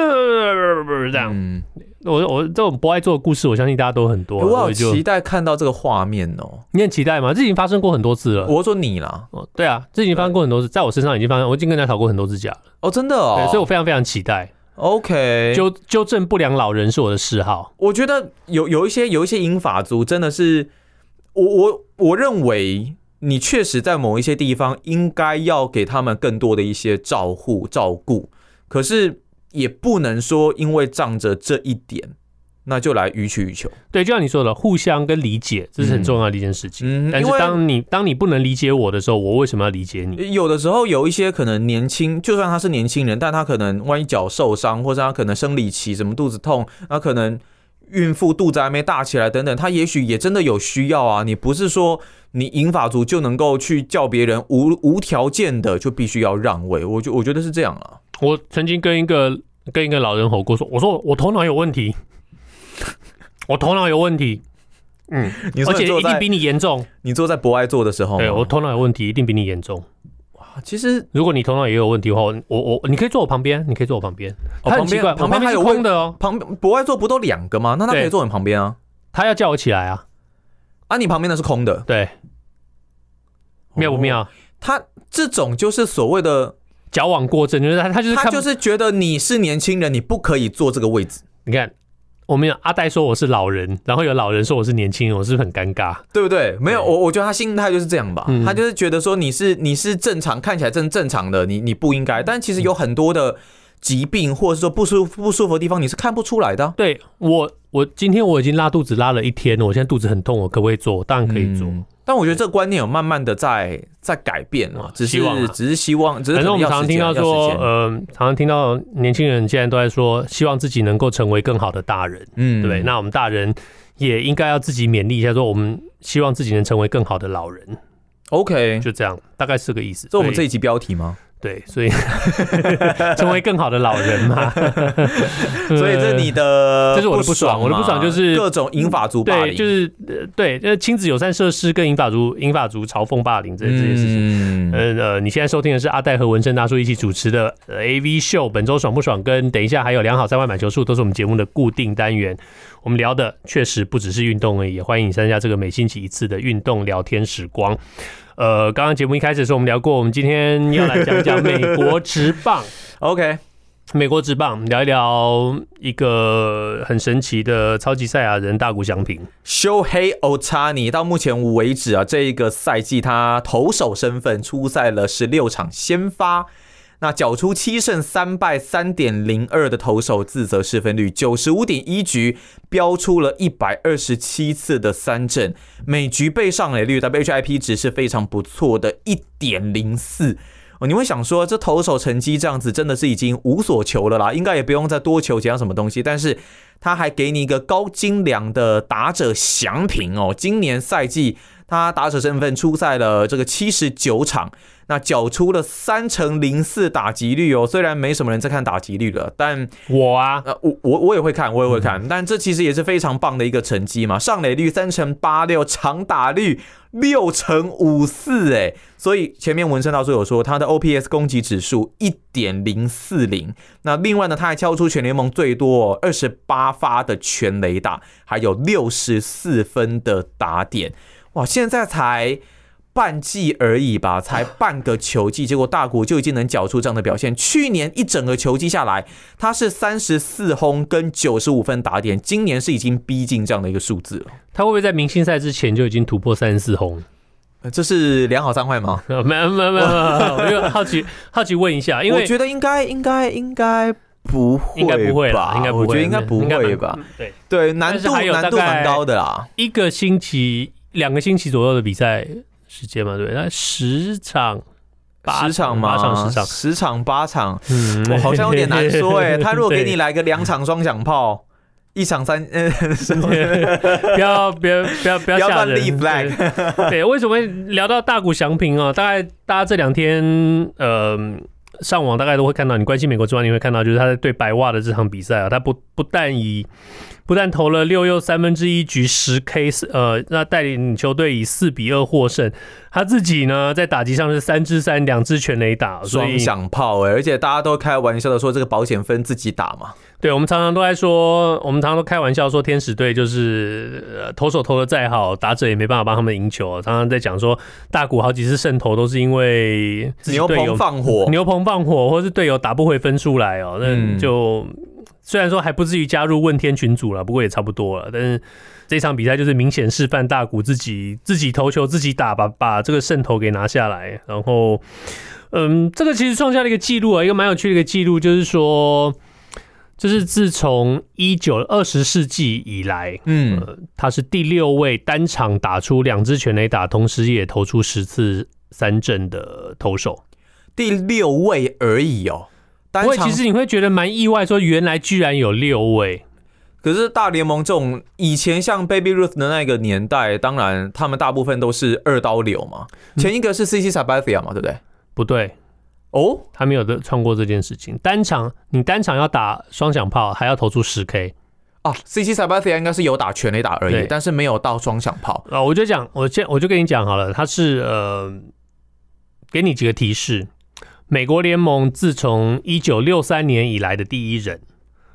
这样。嗯、我我这种不爱座的故事，我相信大家都很多。我好期待看到这个画面哦！你很期待吗？这已经发生过很多次了。我说你啦，哦，对啊，这已经发生过很多次，在我身上已经发生，我已经跟人家吵过很多次架了。哦，真的哦，所以我非常非常期待。OK，纠纠正不良老人是我的嗜好。我觉得有有一些有一些英法族真的是，我我我认为。你确实在某一些地方应该要给他们更多的一些照护照顾，可是也不能说因为仗着这一点，那就来予取予求。对，就像你说的，互相跟理解，这是很重要的一件事情。嗯，但是当你当你不能理解我的时候，我为什么要理解你？有的时候有一些可能年轻，就算他是年轻人，但他可能万一脚受伤，或者他可能生理期什么肚子痛，那可能。孕妇肚子还没大起来，等等，他也许也真的有需要啊。你不是说你银发族就能够去叫别人无无条件的就必须要让位，我觉我觉得是这样啊。我曾经跟一个跟一个老人吼过说，我说我头脑有问题，我头脑有问题。嗯，而且一定比你严重。你坐在博爱座的时候，对我头脑有问题，一定比你严重。其实，如果你头脑也有问题的话，我我你可以坐我旁边，你可以坐我旁边。他很奇怪，旁边还有空的哦。旁边博爱座不都两个吗？那他可以坐你旁边啊。他要叫我起来啊。啊，你旁边的是空的。对。妙不妙？他这种就是所谓的矫枉过正，就是他他就是他就是觉得你是年轻人，你不可以坐这个位置。你看。我没有阿呆说我是老人，然后有老人说我是年轻人，我是不是很尴尬？对不对？没有，我我觉得他心态就是这样吧，嗯、他就是觉得说你是你是正常，看起来正正常的，你你不应该。但其实有很多的疾病或者说不舒服不舒服的地方，你是看不出来的。对我，我今天我已经拉肚子拉了一天了，我现在肚子很痛，我可不可以做？当然可以做。嗯但我觉得这个观念有慢慢的在在改变了，只是只是希望，只是反正我们常常听到说，呃，常常听到年轻人现在都在说，希望自己能够成为更好的大人，嗯，对不对？那我们大人也应该要自己勉励一下，说我们希望自己能成为更好的老人。OK，就这样，大概是个意思。这我们这一集标题吗？对，所以 成为更好的老人嘛。所以这是你的，这是我的不爽，我的不爽就是各种银发族霸凌，对，就是对，就是亲子友善设施跟银发族银发族嘲讽霸凌这这些事情。嗯呃，你现在收听的是阿戴和文生大叔一起主持的 AV 秀，本周爽不爽？跟等一下还有良好三外满球数都是我们节目的固定单元。我们聊的确实不只是运动而已，也欢迎你参加这个每星期一次的运动聊天时光。呃，刚刚节目一开始的时候，我们聊过，我们今天要来讲讲美国职棒。OK，美国职棒，聊一聊一个很神奇的超级赛亚人大谷翔平。Shohei Ohtani 到目前为止啊，这一个赛季他投手身份出赛了十六场先发。那缴出七胜三败三点零二的投手自责失分率，九十五点一局飙出了一百二十七次的三振，每局被上垒率 WHIP 值是非常不错的一点零四。哦，你会想说，这投手成绩这样子真的是已经无所求了啦，应该也不用再多求其他什么东西。但是他还给你一个高精良的打者翔平哦，今年赛季他打者身份出赛了这个七十九场。那缴出了三成零四打击率哦，虽然没什么人在看打击率了，但我啊，呃，我我我也会看，我也会看，但这其实也是非常棒的一个成绩嘛。上垒率三成八六，长打率六成五四，哎，所以前面文生大叔有说他的 OPS 攻击指数一点零四零。那另外呢，他还敲出全联盟最多二十八发的全垒打，还有六十四分的打点，哇，现在才。半季而已吧，才半个球季，结果大谷就已经能缴出这样的表现。去年一整个球季下来，他是三十四轰跟九十五分打点，今年是已经逼近这样的一个数字了。他会不会在明星赛之前就已经突破三十四轰？这是良好三坏吗？没有没有没有我就好奇 好奇问一下，因为我觉得应该应该应该不会，应该不会吧？应该不会，我觉得应该不会吧？对对，难度难度蛮高的啦。一个星期、两个星期左右的比赛时间嘛，对，那十场。十场吗？八场十场，十场八场，嗯，我好像有点难说哎。他如果给你来个两场双响炮，一场三，呃，不要不要不要不要吓人。立 flag。对，为什么聊到大谷翔平啊？大概大家这两天呃上网大概都会看到，你关心美国之外，你会看到就是他在对白袜的这场比赛啊，他不不但以。不但投了六又三分之一局十 K，呃，那带领球队以四比二获胜。他自己呢，在打击上是三支三，两支全垒打，双响炮哎！而且大家都开玩笑的说，这个保险分自己打嘛。对，我们常常都在说，我们常常都开玩笑说，天使队就是呃，投手投的再好，打者也没办法帮他们赢球。常常在讲说，大谷好几次胜投都是因为牛棚放火，牛棚放火，或是队友打不回分数来哦，那就。嗯虽然说还不至于加入问天群组了，不过也差不多了。但是这场比赛就是明显示范大谷自己自己投球自己打，把把这个胜投给拿下来。然后，嗯，这个其实创下了一个记录啊，一个蛮有趣的一个记录，就是说，就是自从一九二十世纪以来，嗯、呃，他是第六位单场打出两支全垒打，同时也投出十次三振的投手，第六位而已哦。不会，其实你会觉得蛮意外，说原来居然有六位。可是大联盟这种以前像 Baby Ruth 的那个年代，当然他们大部分都是二刀流嘛。前一个是 CC Sabathia 嘛，对不对？不对，哦，他没有的穿过这件事情。单场你单场要打双响炮，还要投出十 K 啊。CC Sabathia 应该是有打全垒打而已，但是没有到双响炮啊。我就讲，我先我就跟你讲好了，他是呃，给你几个提示。美国联盟自从一九六三年以来的第一人，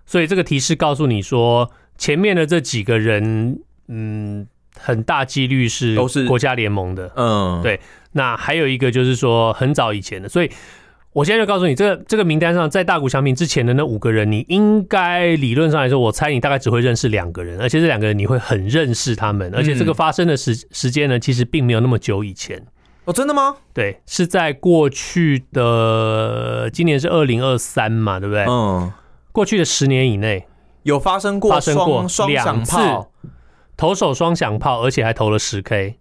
所以这个提示告诉你说，前面的这几个人，嗯，很大几率是都是国家联盟的，嗯，对。那还有一个就是说很早以前的，所以我现在就告诉你，这个这个名单上在大谷翔平之前的那五个人，你应该理论上来说，我猜你大概只会认识两个人，而且这两个人你会很认识他们，而且这个发生的时时间呢，其实并没有那么久以前。哦，真的吗？对，是在过去的，今年是二零二三嘛，对不对？嗯，过去的十年以内有发生过，发生过两次投手双响炮，而且还投了十 K。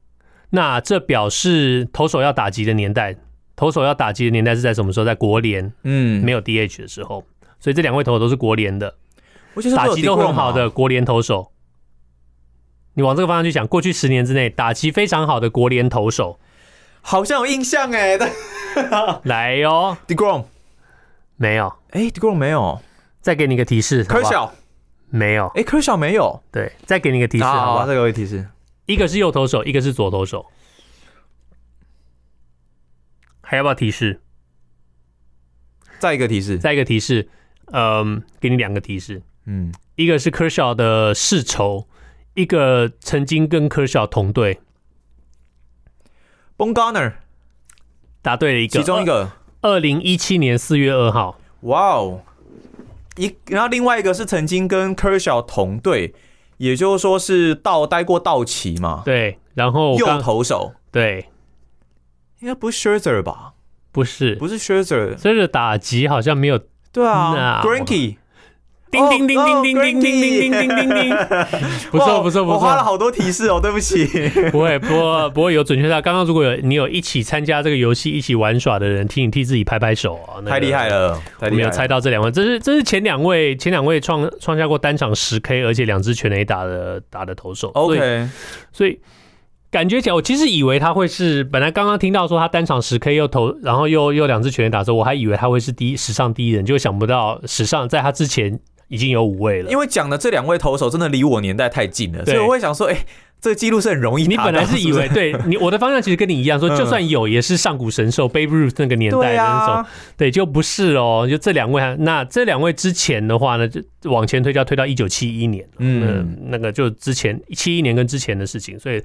那这表示投手要打击的年代，投手要打击的年代是在什么时候？在国联，嗯，没有 DH 的时候。所以这两位投手都是国联的，打击都很好的国联投手。你往这个方向去想，过去十年之内打击非常好的国联投手。好像有印象哎，来哟，deGrom 没有，哎，deGrom 没有，再给你个提示，Kershaw。没有，哎，Kershaw 没有，对，再给你个提示，好吧，再给我提示，一个是右投手，一个是左投手，还要不要提示？再一个提示，再一个提示，嗯，给你两个提示，嗯，一个是 Kershaw 的世仇，一个曾经跟 Kershaw 同队。Bumgarner 答对了一个，其中一个，二零一七年四月二号。哇哦，一然后另外一个是曾经跟 Kershaw 同队，也就是说是到待过道奇嘛？对，然后右投手，对，应该不是 Scherzer 吧？不是，不是 Scherzer，所以的打击好像没有。对啊，Greinke。叮叮叮叮叮叮叮叮叮叮 叮，不错不错不错，我花了好多提示哦，对不起。不会，不过不会有准确到，刚刚如果有你有一起参加这个游戏一起玩耍的人，替你替自己拍拍手啊，太厉害了，我没有猜到这两位，这是这是前两位前两位创创下过单场十 K，而且两支全垒打的打的投手。OK，所以感觉起来，我其实以为他会是，本来刚刚听到说他单场十 K 又投，然后又又两支全垒打的时候，我还以为他会是第一史上第一人，就想不到史上在他之前。已经有五位了，因为讲的这两位投手真的离我年代太近了，所以我会想说，哎、欸，这个记录是很容易。你本来是以为，对你我的方向其实跟你一样，说就算有，也是上古神兽 Babe Ruth 那个年代的那种，对，就不是哦。就这两位，那这两位之前的话呢，就往前推，就要推到一九七一年，嗯，那个就之前七一年跟之前的事情，所以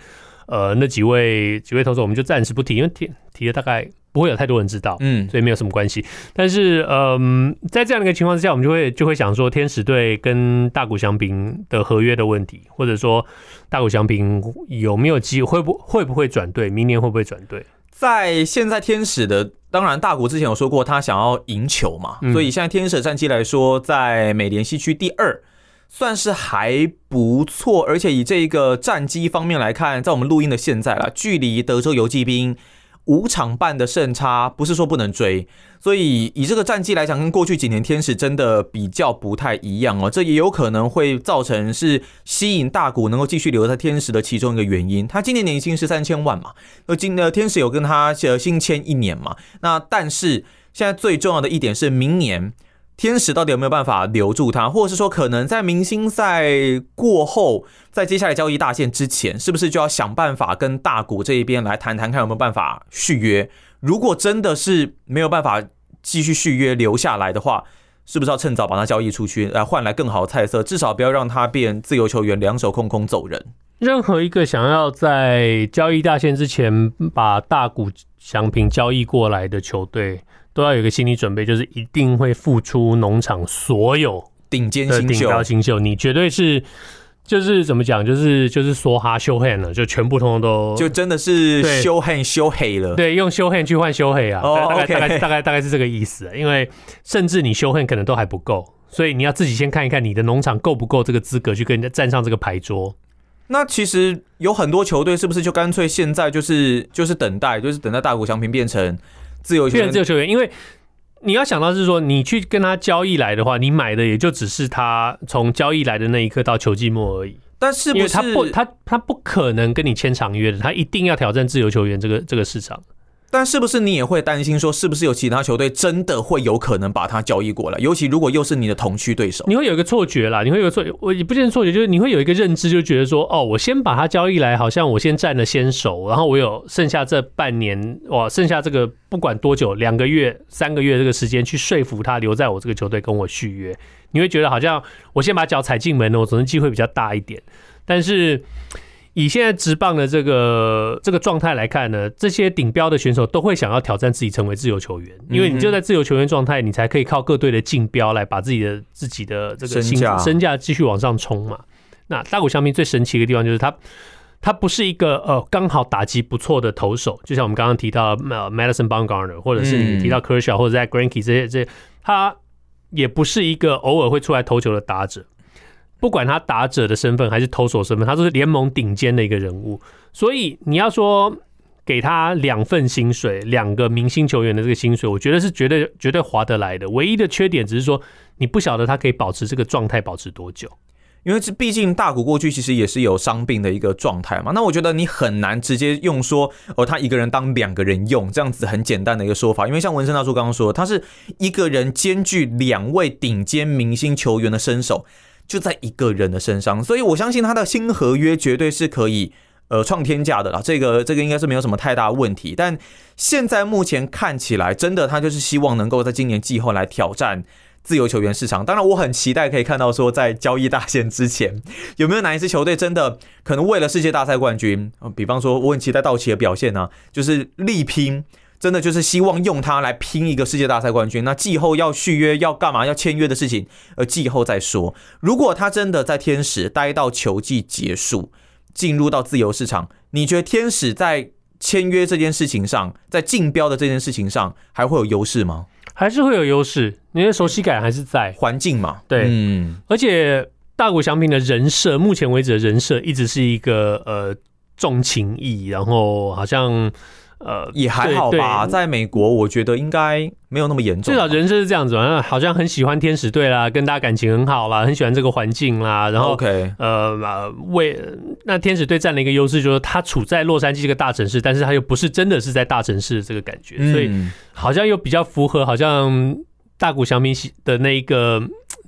呃，那几位几位投手我们就暂时不提，因为提提了大概。不会有太多人知道，嗯，所以没有什么关系。但是，嗯，在这样的一个情况之下，我们就会就会想说，天使队跟大谷翔平的合约的问题，或者说大谷翔平有没有机会，会不会不会转队，明年会不会转队？在现在天使的，当然大谷之前有说过他想要赢球嘛，嗯、所以现在天使的战绩来说，在美联西区第二，算是还不错。而且以这个战绩方面来看，在我们录音的现在啦，距离德州游骑兵。五场半的胜差不是说不能追，所以以这个战绩来讲，跟过去几年天使真的比较不太一样哦。这也有可能会造成是吸引大谷能够继续留在天使的其中一个原因。他今年年薪是三千万嘛，那今呃天使有跟他呃新签一年嘛。那但是现在最重要的一点是明年。天使到底有没有办法留住他，或者是说，可能在明星赛过后，在接下来交易大限之前，是不是就要想办法跟大谷这一边来谈谈，看有没有办法续约？如果真的是没有办法继续续约留下来的话，是不是要趁早把他交易出去，来换来更好的菜色？至少不要让他变自由球员，两手空空走人。任何一个想要在交易大限之前把大谷翔平交易过来的球队。都要有一个心理准备，就是一定会付出农场所有顶尖新秀，顶高新秀，你绝对是就是怎么讲，就是就是梭哈修汉了，就全部通通都就真的是修汉修黑了，对，用修汉去换修黑啊，大概大概大概大概是这个意思，因为甚至你修汉可能都还不够，所以你要自己先看一看你的农场够不够这个资格去跟人家站上这个牌桌。那其实有很多球队是不是就干脆现在就是就是等待，就是等待大谷翔平变成。自由球员，自由球员，因为你要想到是说，你去跟他交易来的话，你买的也就只是他从交易来的那一刻到球季末而已。但是，不是他不，他他不可能跟你签长约的，他一定要挑战自由球员这个这个市场。但是不是你也会担心说，是不是有其他球队真的会有可能把他交易过来？尤其如果又是你的同区对手，你会有一个错觉啦，你会有个错，我也不见得错觉，就是你会有一个认知，就觉得说，哦，我先把他交易来，好像我先占了先手，然后我有剩下这半年，哇，剩下这个不管多久，两个月、三个月这个时间去说服他留在我这个球队跟我续约，你会觉得好像我先把脚踩进门了，我总是机会比较大一点，但是。以现在职棒的这个这个状态来看呢，这些顶标的选手都会想要挑战自己成为自由球员，因为你就在自由球员状态，你才可以靠各队的竞标来把自己的自己的这个身价身价继续往上冲嘛。那大谷翔平最神奇的地方就是他，他不是一个呃刚好打击不错的投手，就像我们刚刚提到呃 Madison Bumgarner，或者是你提到 Kershaw 或者 Zack Greinke 这些这些，他也不是一个偶尔会出来投球的打者。不管他打者的身份还是投手身份，他都是联盟顶尖的一个人物。所以你要说给他两份薪水，两个明星球员的这个薪水，我觉得是绝对绝对划得来的。唯一的缺点只是说，你不晓得他可以保持这个状态保持多久，因为这毕竟大谷过去其实也是有伤病的一个状态嘛。那我觉得你很难直接用说哦，他一个人当两个人用这样子很简单的一个说法，因为像文生大叔刚刚说，他是一个人兼具两位顶尖明星球员的身手。就在一个人的身上，所以我相信他的新合约绝对是可以呃创天价的啦。这个这个应该是没有什么太大问题。但现在目前看起来，真的他就是希望能够在今年季后来挑战自由球员市场。当然，我很期待可以看到说，在交易大限之前，有没有哪一支球队真的可能为了世界大赛冠军，比方说我很期待道奇的表现呢、就是力拼。真的就是希望用它来拼一个世界大赛冠军。那季后要续约要干嘛？要签约的事情，呃，季后再说。如果他真的在天使待到球季结束，进入到自由市场，你觉得天使在签约这件事情上，在竞标的这件事情上，还会有优势吗？还是会有优势，你的熟悉感还是在环境嘛？对，嗯。而且大谷翔平的人设，目前为止的人设一直是一个呃重情义，然后好像。呃，也还好吧，在美国，我觉得应该没有那么严重。至少人设是这样子嘛，好像很喜欢天使队啦，跟大家感情很好啦，很喜欢这个环境啦。然后，OK，呃，为那天使队占了一个优势，就是他处在洛杉矶这个大城市，但是他又不是真的是在大城市这个感觉，所以好像又比较符合，好像大谷翔平的那一个。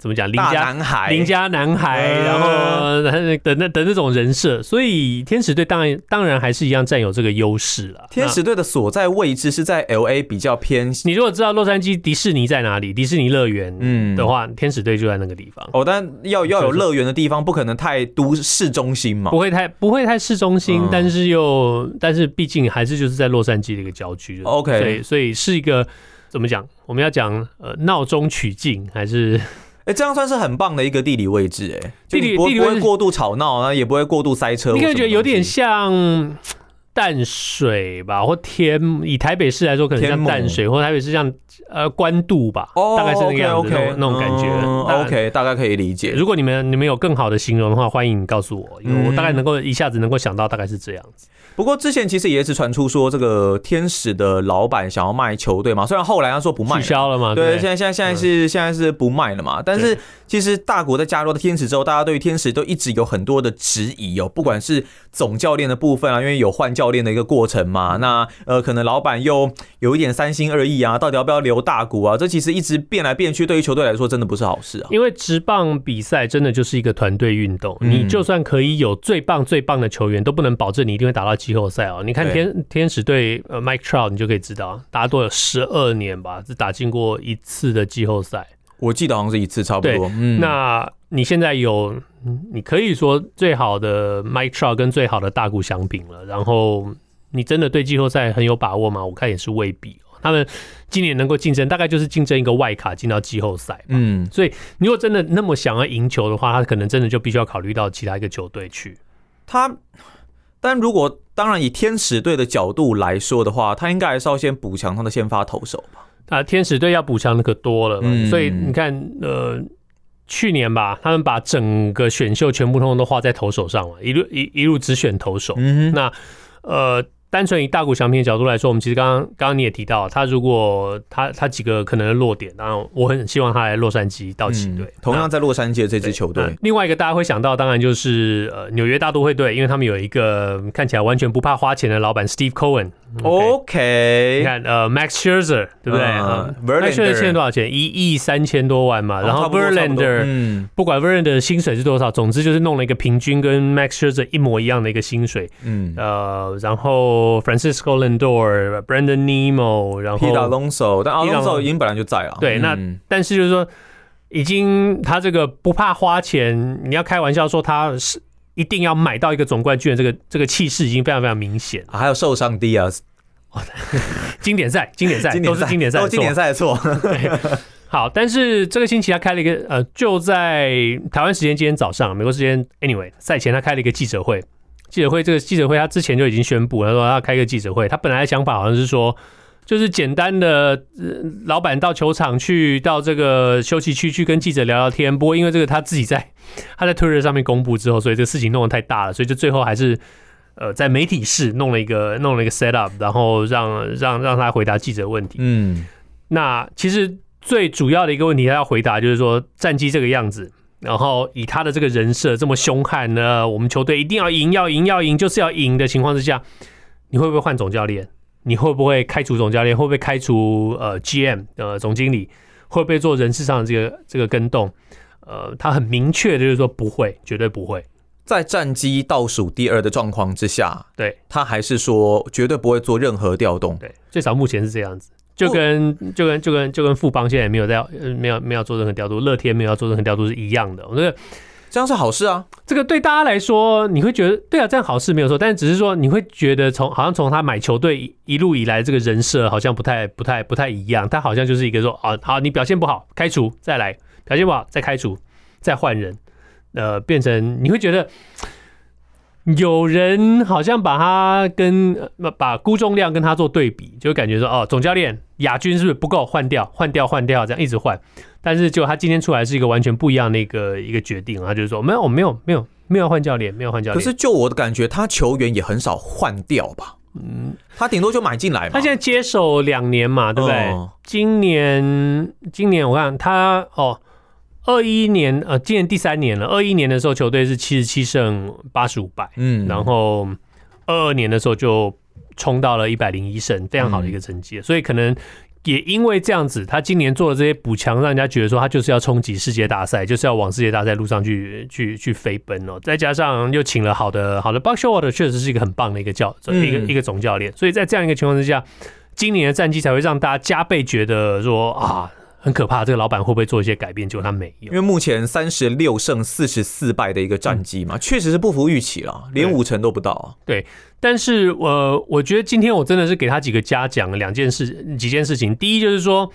怎么讲？邻家男孩，邻家男孩，然后 的那的那种人设，所以天使队当然当然还是一样占有这个优势了。天使队的所在位置是在 LA 比较偏。你如果知道洛杉矶迪士尼在哪里，迪士尼乐园嗯的话，天使队就在那个地方。哦，但要要有乐园的地方，不可能太都市中心嘛？不会太不会太市中心，嗯、但是又但是毕竟还是就是在洛杉矶的一个郊区。OK，所以所以是一个怎么讲？我们要讲呃闹中取静还是？哎、欸，这样算是很棒的一个地理位置，哎，地理不会不会过度吵闹啊，也不会过度塞车。你可以觉得有点像，淡水吧，或天以台北市来说，可能像淡水，或台北市像呃关渡吧，哦，大概是那个样子 okay, okay, 那种感觉。嗯、OK，大概可以理解。如果你们你们有更好的形容的话，欢迎你告诉我，因为我大概能够一下子能够想到大概是这样子。不过之前其实也是传出说，这个天使的老板想要卖球队嘛，虽然后来他说不卖，取消了嘛。对，现在现在现在是、嗯、现在是不卖了嘛。但是其实大国在加入了天使之后，大家对于天使都一直有很多的质疑哦，不管是总教练的部分啊，因为有换教练的一个过程嘛。那呃，可能老板又有一点三心二意啊，到底要不要留大股啊？这其实一直变来变去，对于球队来说真的不是好事啊。因为职棒比赛真的就是一个团队运动，你就算可以有最棒最棒的球员，都不能保证你一定会打到季后赛哦。你看。天天使队呃，Mike Trout 你就可以知道，大家都有十二年吧，只打进过一次的季后赛。我记得好像是一次，差不多。嗯，那你现在有，你可以说最好的 Mike Trout 跟最好的大谷翔平了。然后你真的对季后赛很有把握吗？我看也是未必。他们今年能够竞争，大概就是竞争一个外卡进到季后赛。嗯，所以你如果真的那么想要赢球的话，他可能真的就必须要考虑到其他一个球队去。他。但如果当然以天使队的角度来说的话，他应该还是要先补强他的先发投手吧？啊，天使队要补强的可多了嘛，嗯，所以你看，呃，去年吧，他们把整个选秀全部通通都花在投手上了，一路一一路只选投手。嗯，那呃。单纯以大谷翔平的角度来说，我们其实刚刚刚刚你也提到，他如果他他几个可能的落点，然后我很希望他来洛杉矶道奇队，嗯，同样在洛杉矶的这支球队。另外一个大家会想到，当然就是呃纽约大都会队，因为他们有一个看起来完全不怕花钱的老板 Steve Cohen。OK，你看呃 Max Scherzer 对不对？Max Scherzer 欠多少钱？一亿三千多万嘛。然后 Verlander，嗯，不管 Verlander 的薪水是多少，总之就是弄了一个平均跟 Max Scherzer 一模一样的一个薪水。嗯，呃，然后。Francisco Lindor、Brandon Nimmo，然后 Pete Alonso，但 Alonso 已经本来就在了。对，那但是就是说，已经他这个不怕花钱，你要开玩笑说他是一定要买到一个总冠军的这个这个气势已经非常非常明显。还有受伤 Diaz，经典赛，经典赛 都是经典赛，都经典赛的错。好，但是这个星期他开了一个呃，就在台湾时间今天早上，美国时间 Anyway 赛前他开了一个记者会。记者会这个记者会，他之前就已经宣布，他说他要开个记者会。他本来的想法好像是说，就是简单的，老板到球场去，到这个休息区去跟记者聊聊天。不过因为这个他自己在他在 Twitter 上面公布之后，所以这个事情弄得太大了，所以就最后还是呃在媒体室弄了一个弄了一个 set up，然后让让让他回答记者问题。嗯，那其实最主要的一个问题他要回答就是说战绩这个样子。然后以他的这个人设这么凶悍呢，我们球队一定要赢，要赢，要赢，就是要赢的情况之下，你会不会换总教练？你会不会开除总教练？会不会开除呃 GM 呃总经理？会不会做人事上的这个这个跟动？呃，他很明确的就是说不会，绝对不会。在战绩倒数第二的状况之下，对，他还是说绝对不会做任何调动。对，最少目前是这样子。就跟就跟就跟就跟富邦现在也没有在没有没有做任何调度，乐天没有要做任何调度是一样的。我觉得这样是好事啊。这个对大家来说，你会觉得对啊，这样好事没有错。但是只是说，你会觉得从好像从他买球队一路以来这个人设好像不太不太不太一样。他好像就是一个说啊，好，你表现不好，开除再来，表现不好再开除再换人，呃，变成你会觉得。有人好像把他跟把辜仲谅跟他做对比，就感觉说哦，总教练亚军是不是不够？换掉，换掉，换掉，这样一直换。但是就他今天出来是一个完全不一样的一个一个决定，他就是说没有，没有，没有，没有换教练，没有换教练。可是就我的感觉，他球员也很少换掉吧？嗯，他顶多就买进来嘛。他现在接手两年嘛，对不对？哦、今年今年我看他哦。二一年，呃，今年第三年了。二一年的时候，球队是七十七胜八十五败，嗯，然后二二年的时候就冲到了一百零一胜，非常好的一个成绩。嗯、所以可能也因为这样子，他今年做的这些补强，让人家觉得说他就是要冲击世界大赛，就是要往世界大赛路上去去去飞奔哦。再加上又请了好的好的 Buck Showalter，确实是一个很棒的一个教，一个一个总教练。所以在这样一个情况之下，今年的战绩才会让大家加倍觉得说啊。很可怕，这个老板会不会做一些改变？结果他没有，因为目前三十六胜四十四败的一个战绩嘛，确实是不服预期了，连五成都不到啊。对，但是呃，我觉得今天我真的是给他几个嘉奖，两件事，几件事情。第一就是说，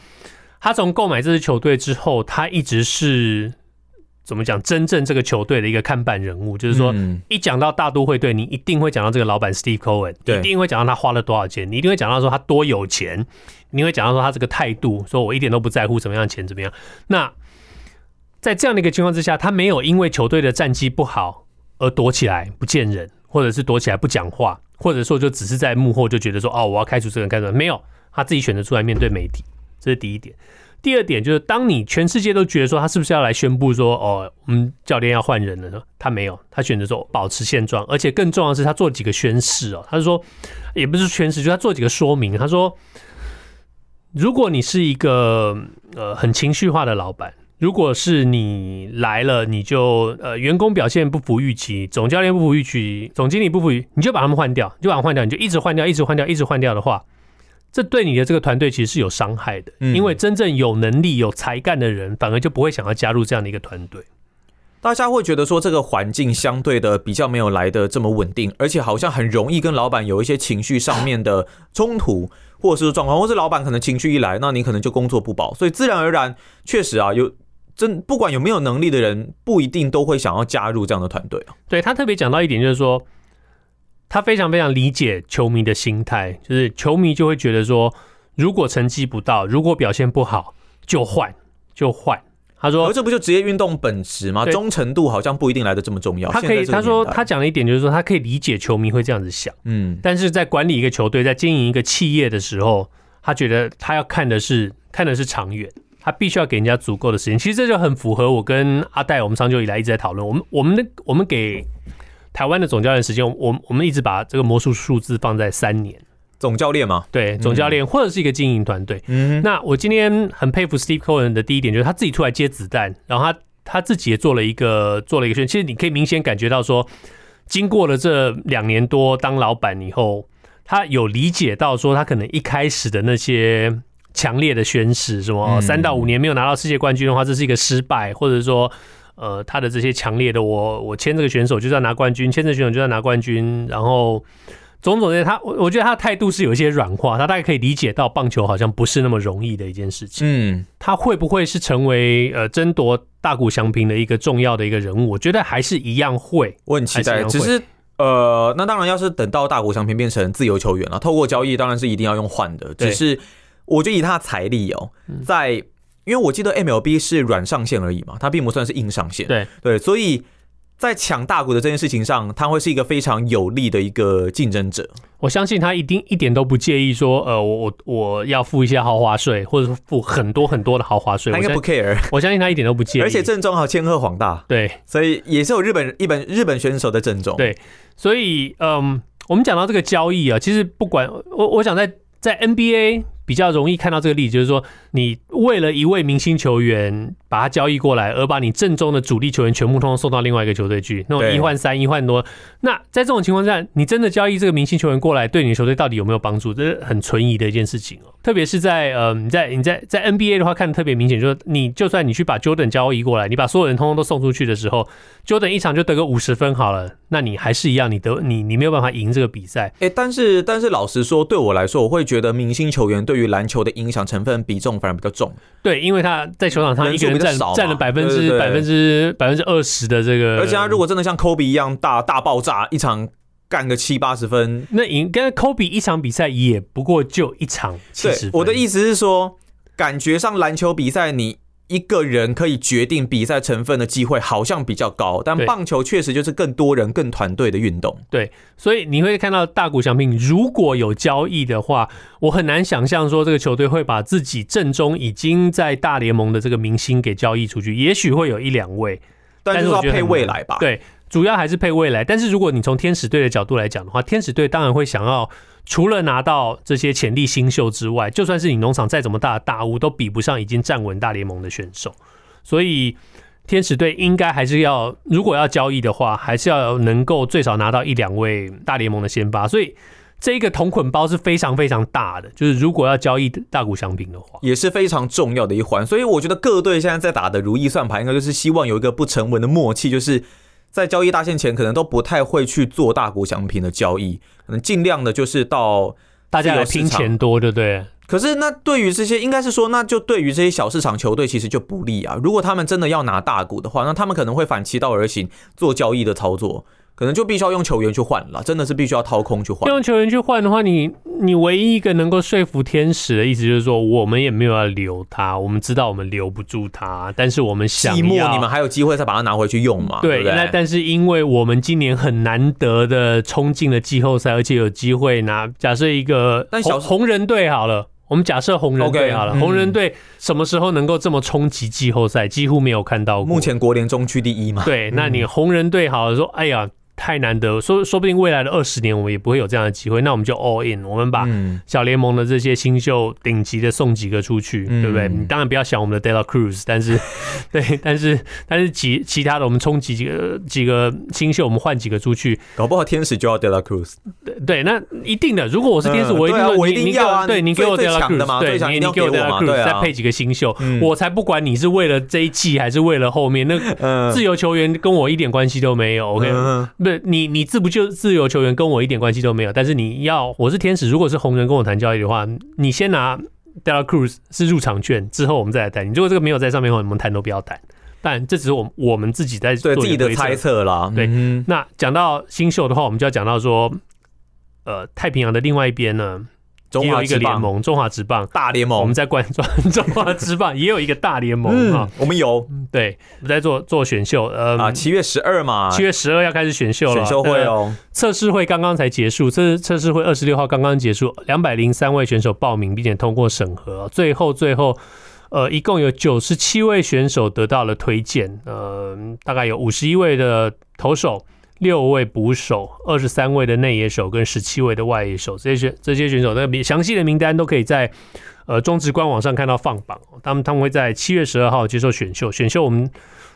他从购买这支球队之后，他一直是怎么讲？真正这个球队的一个看板人物，就是说，一讲到大都会队，你一定会讲到这个老板 Steve Cohen，一定会讲到他花了多少钱，你一定会讲到说他多有钱，你会讲到说他这个态度，说我一点都不在乎怎么样钱怎么样。那在这样的一个情况之下，他没有因为球队的战绩不好而躲起来不见人，或者是躲起来不讲话，或者说就只是在幕后就觉得说，哦，我要开除这个人，开除没有，他自己选择出来面对媒体，这是第一点。第二点就是，当你全世界都觉得说他是不是要来宣布说，哦，我们教练要换人了呢？他没有，他选择说保持现状，而且更重要的是，他做几个宣誓哦。他说，也不是宣誓，就他做几个说明。他说，如果你是一个呃很情绪化的老板，如果是你来了，你就呃员工表现不符预期，总教练不符预期，总经理不符，你就把他们换掉，你就把他们换掉，你就一直换掉，一直换掉，一直换掉的话。这对你的这个团队其实是有伤害的，因为真正有能力、有才干的人，反而就不会想要加入这样的一个团队。大家会觉得说，这个环境相对的比较没有来的这么稳定，而且好像很容易跟老板有一些情绪上面的冲突，或者是状况，或是老板可能情绪一来，那你可能就工作不保，所以自然而然，确实啊，有真不管有没有能力的人，不一定都会想要加入这样的团队。对，他特别讲到一点，就是说。他非常非常理解球迷的心态，就是球迷就会觉得说，如果成绩不到，如果表现不好，就换就换。他说，而这不就职业运动本质吗？忠诚度好像不一定来的这么重要。他可以，他说他讲了一点，就是说他可以理解球迷会这样子想，嗯，但是在管理一个球队，在经营一个企业的时候，他觉得他要看的是看的是长远，他必须要给人家足够的时间。其实这就很符合我跟阿戴，我们长久以来一直在讨论，我们我们的我们给。台湾的总教练时间，我我们一直把这个魔术数字放在三年。总教练嘛？对，总教练或者是一个经营团队。嗯，那我今天很佩服 Steve Cohen 的第一点，就是他自己出来接子弹，然后他他自己也做了一个做了一个宣。其实你可以明显感觉到说，经过了这两年多当老板以后，他有理解到说，他可能一开始的那些强烈的宣誓，什么三到五年没有拿到世界冠军的话，这是一个失败，或者说。呃，他的这些强烈的我，我我签这个选手就是要拿冠军，签这个选手就要拿冠军，然后种种的他，我我觉得他的态度是有一些软化，他大概可以理解到棒球好像不是那么容易的一件事情。嗯，他会不会是成为呃争夺大谷翔平的一个重要的一个人物？我觉得还是一样会，我很期待。只是呃，那当然要是等到大谷翔平变成自由球员了，透过交易当然是一定要用换的。只是我觉得以他的财力哦，在。因为我记得 MLB 是软上限而已嘛，它并不算是硬上限。对对，所以在抢大股的这件事情上，他会是一个非常有利的一个竞争者。我相信他一定一点都不介意说，呃，我我我要付一些豪华税，或者说付很多很多的豪华税，他应该不 care。我相信他一点都不介意，而且正中还有千鹤黄大，对，所以也是有日本一本日本选手的正中。对，所以嗯，我们讲到这个交易啊，其实不管我，我想在在 NBA。比较容易看到这个例子，就是说，你为了一位明星球员把他交易过来，而把你正宗的主力球员全部通通送到另外一个球队去，那种一换三、一换多。那在这种情况下，你真的交易这个明星球员过来，对你的球队到底有没有帮助？这是很存疑的一件事情哦。特别是在呃，你在你在在 NBA 的话，看的特别明显，就是你就算你去把 Jordan 交易过来，你把所有人通通都送出去的时候，Jordan 一场就得个五十分好了，那你还是一样，你得你你没有办法赢这个比赛。哎，但是但是老实说，对我来说，我会觉得明星球员对于篮球的影响成分比重反而比较重。对，因为他在球场上一个人占占了百分之百分之百分之二十的这个，而且他如果真的像 Kobe 一样大大爆炸，一场干个七八十分，那赢跟 Kobe 一场比赛也不过就一场七十分。我的意思是说，感觉上篮球比赛你。一个人可以决定比赛成分的机会好像比较高，但棒球确实就是更多人、更团队的运动。对，所以你会看到大谷翔平如果有交易的话，我很难想象说这个球队会把自己正中已经在大联盟的这个明星给交易出去。也许会有一两位，但是要配未来吧？对，主要还是配未来。但是如果你从天使队的角度来讲的话，天使队当然会想要。除了拿到这些潜力新秀之外，就算是你农场再怎么大的大物，都比不上已经站稳大联盟的选手。所以天使队应该还是要，如果要交易的话，还是要能够最少拿到一两位大联盟的先发。所以这一个同捆包是非常非常大的，就是如果要交易大谷翔平的话，也是非常重要的一环。所以我觉得各队现在在打的如意算盘，应该就是希望有一个不成文的默契，就是。在交易大限前，可能都不太会去做大股奖品的交易，可能尽量的就是到大家来拼钱多，对不对？可是那对于这些，应该是说，那就对于这些小市场球队其实就不利啊。如果他们真的要拿大股的话，那他们可能会反其道而行，做交易的操作。可能就必须要用球员去换了，真的是必须要掏空去换。用球员去换的话，你你唯一一个能够说服天使的意思就是说，我们也没有要留他，我们知道我们留不住他，但是我们想要，季末你们还有机会再把他拿回去用嘛？对，对，对，那但是因为我们今年很难得的冲进了季后赛，而且有机会拿。假设一个但小红人队好了，我们假设红人队好了，okay, 红人队什么时候能够这么冲击季后赛？几乎没有看到过。目前国联中区第一嘛？对，那你红人队好了，说，哎呀。太难得，说说不定未来的二十年我们也不会有这样的机会。那我们就 all in，我们把小联盟的这些新秀顶级的送几个出去，嗯、对不对？你当然不要想我们的 De La Cruz，但是 对，但是但是其其他的我们冲几几个几个新秀，我们换几个出去，搞不好天使就要 De La Cruz。对对，那一定的。如果我是天使，我一定、嗯、我一定要啊！对，你给我 De La Cruz，对，你你给我 De La Cruz，再配几个新秀，嗯、我才不管你是为了这一季还是为了后面。那自由球员跟我一点关系都没有。OK，、你你自不。就自由球员跟我一点关系都没有，但是你要我是天使，如果是红人跟我谈交易的话，你先拿 De La Cruz 是入场券，之后我们再来谈。你如果这个没有在上面的话，我们谈都不要谈。但这只是我我们自己在做对自己的猜测啦。对，嗯、那讲到新秀的话，我们就要讲到说，呃，太平洋的另外一边呢。中华一个联盟，中华职棒。大联盟，我们在冠中 中华职棒也有一个大联盟啊，我们有，对，我们在做做选秀，呃啊，七月十二嘛，七月十二要开始选秀了，选秀会哦，测试会刚刚才结束，测测试会二十六号刚刚结束，两百零三位选手报名并且通过审核，最后最后，呃，一共有九十七位选手得到了推荐，呃，大概有五十一位的投手。六位捕手，二十三位的内野手跟十七位的外野手，这些选这些选手的详细的名单都可以在呃中职官网上看到放榜。他们他们会在七月十二号接受选秀，选秀我们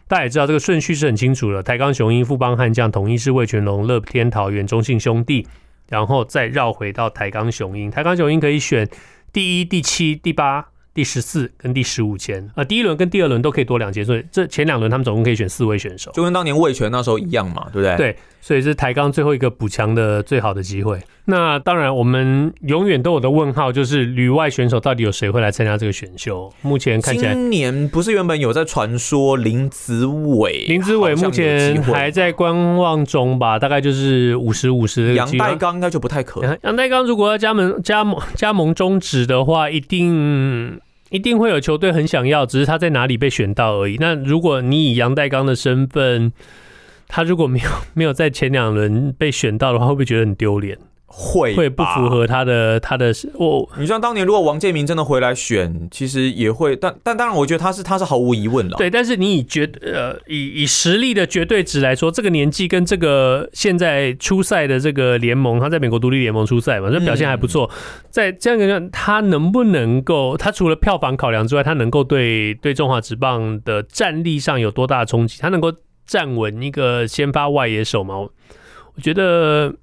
大家也知道这个顺序是很清楚的：台钢雄鹰、富邦悍将、统一狮、味全龙、乐天桃园、中信兄弟，然后再绕回到台钢雄鹰。台钢雄鹰可以选第一、第七、第八。第十四跟第十五签，呃，第一轮跟第二轮都可以多两签，所以这前两轮他们总共可以选四位选手，就跟当年魏全那时候一样嘛，对不对？对，所以是台钢最后一个补强的最好的机会。那当然，我们永远都有的问号就是旅外选手到底有谁会来参加这个选秀？目前看起来，今年不是原本有在传说林子伟，林子伟目前还在观望中吧？大概就是五十五十。杨代刚应该就不太可能。杨代刚如果要加盟加盟加盟中止的话，一定。一定会有球队很想要，只是他在哪里被选到而已。那如果你以杨代刚的身份，他如果没有没有在前两轮被选到的话，会不会觉得很丢脸？会会不符合他的他的我。你像当年如果王建民真的回来选，其实也会，但但当然，我觉得他是他是毫无疑问了。对，但是你以绝呃以以实力的绝对值来说，这个年纪跟这个现在初赛的这个联盟，他在美国独立联盟初赛嘛，这表现还不错。嗯、在这样一个，他能不能够？他除了票房考量之外，他能够对对中华职棒的战力上有多大的冲击？他能够站稳一个先发外野手吗？我觉得。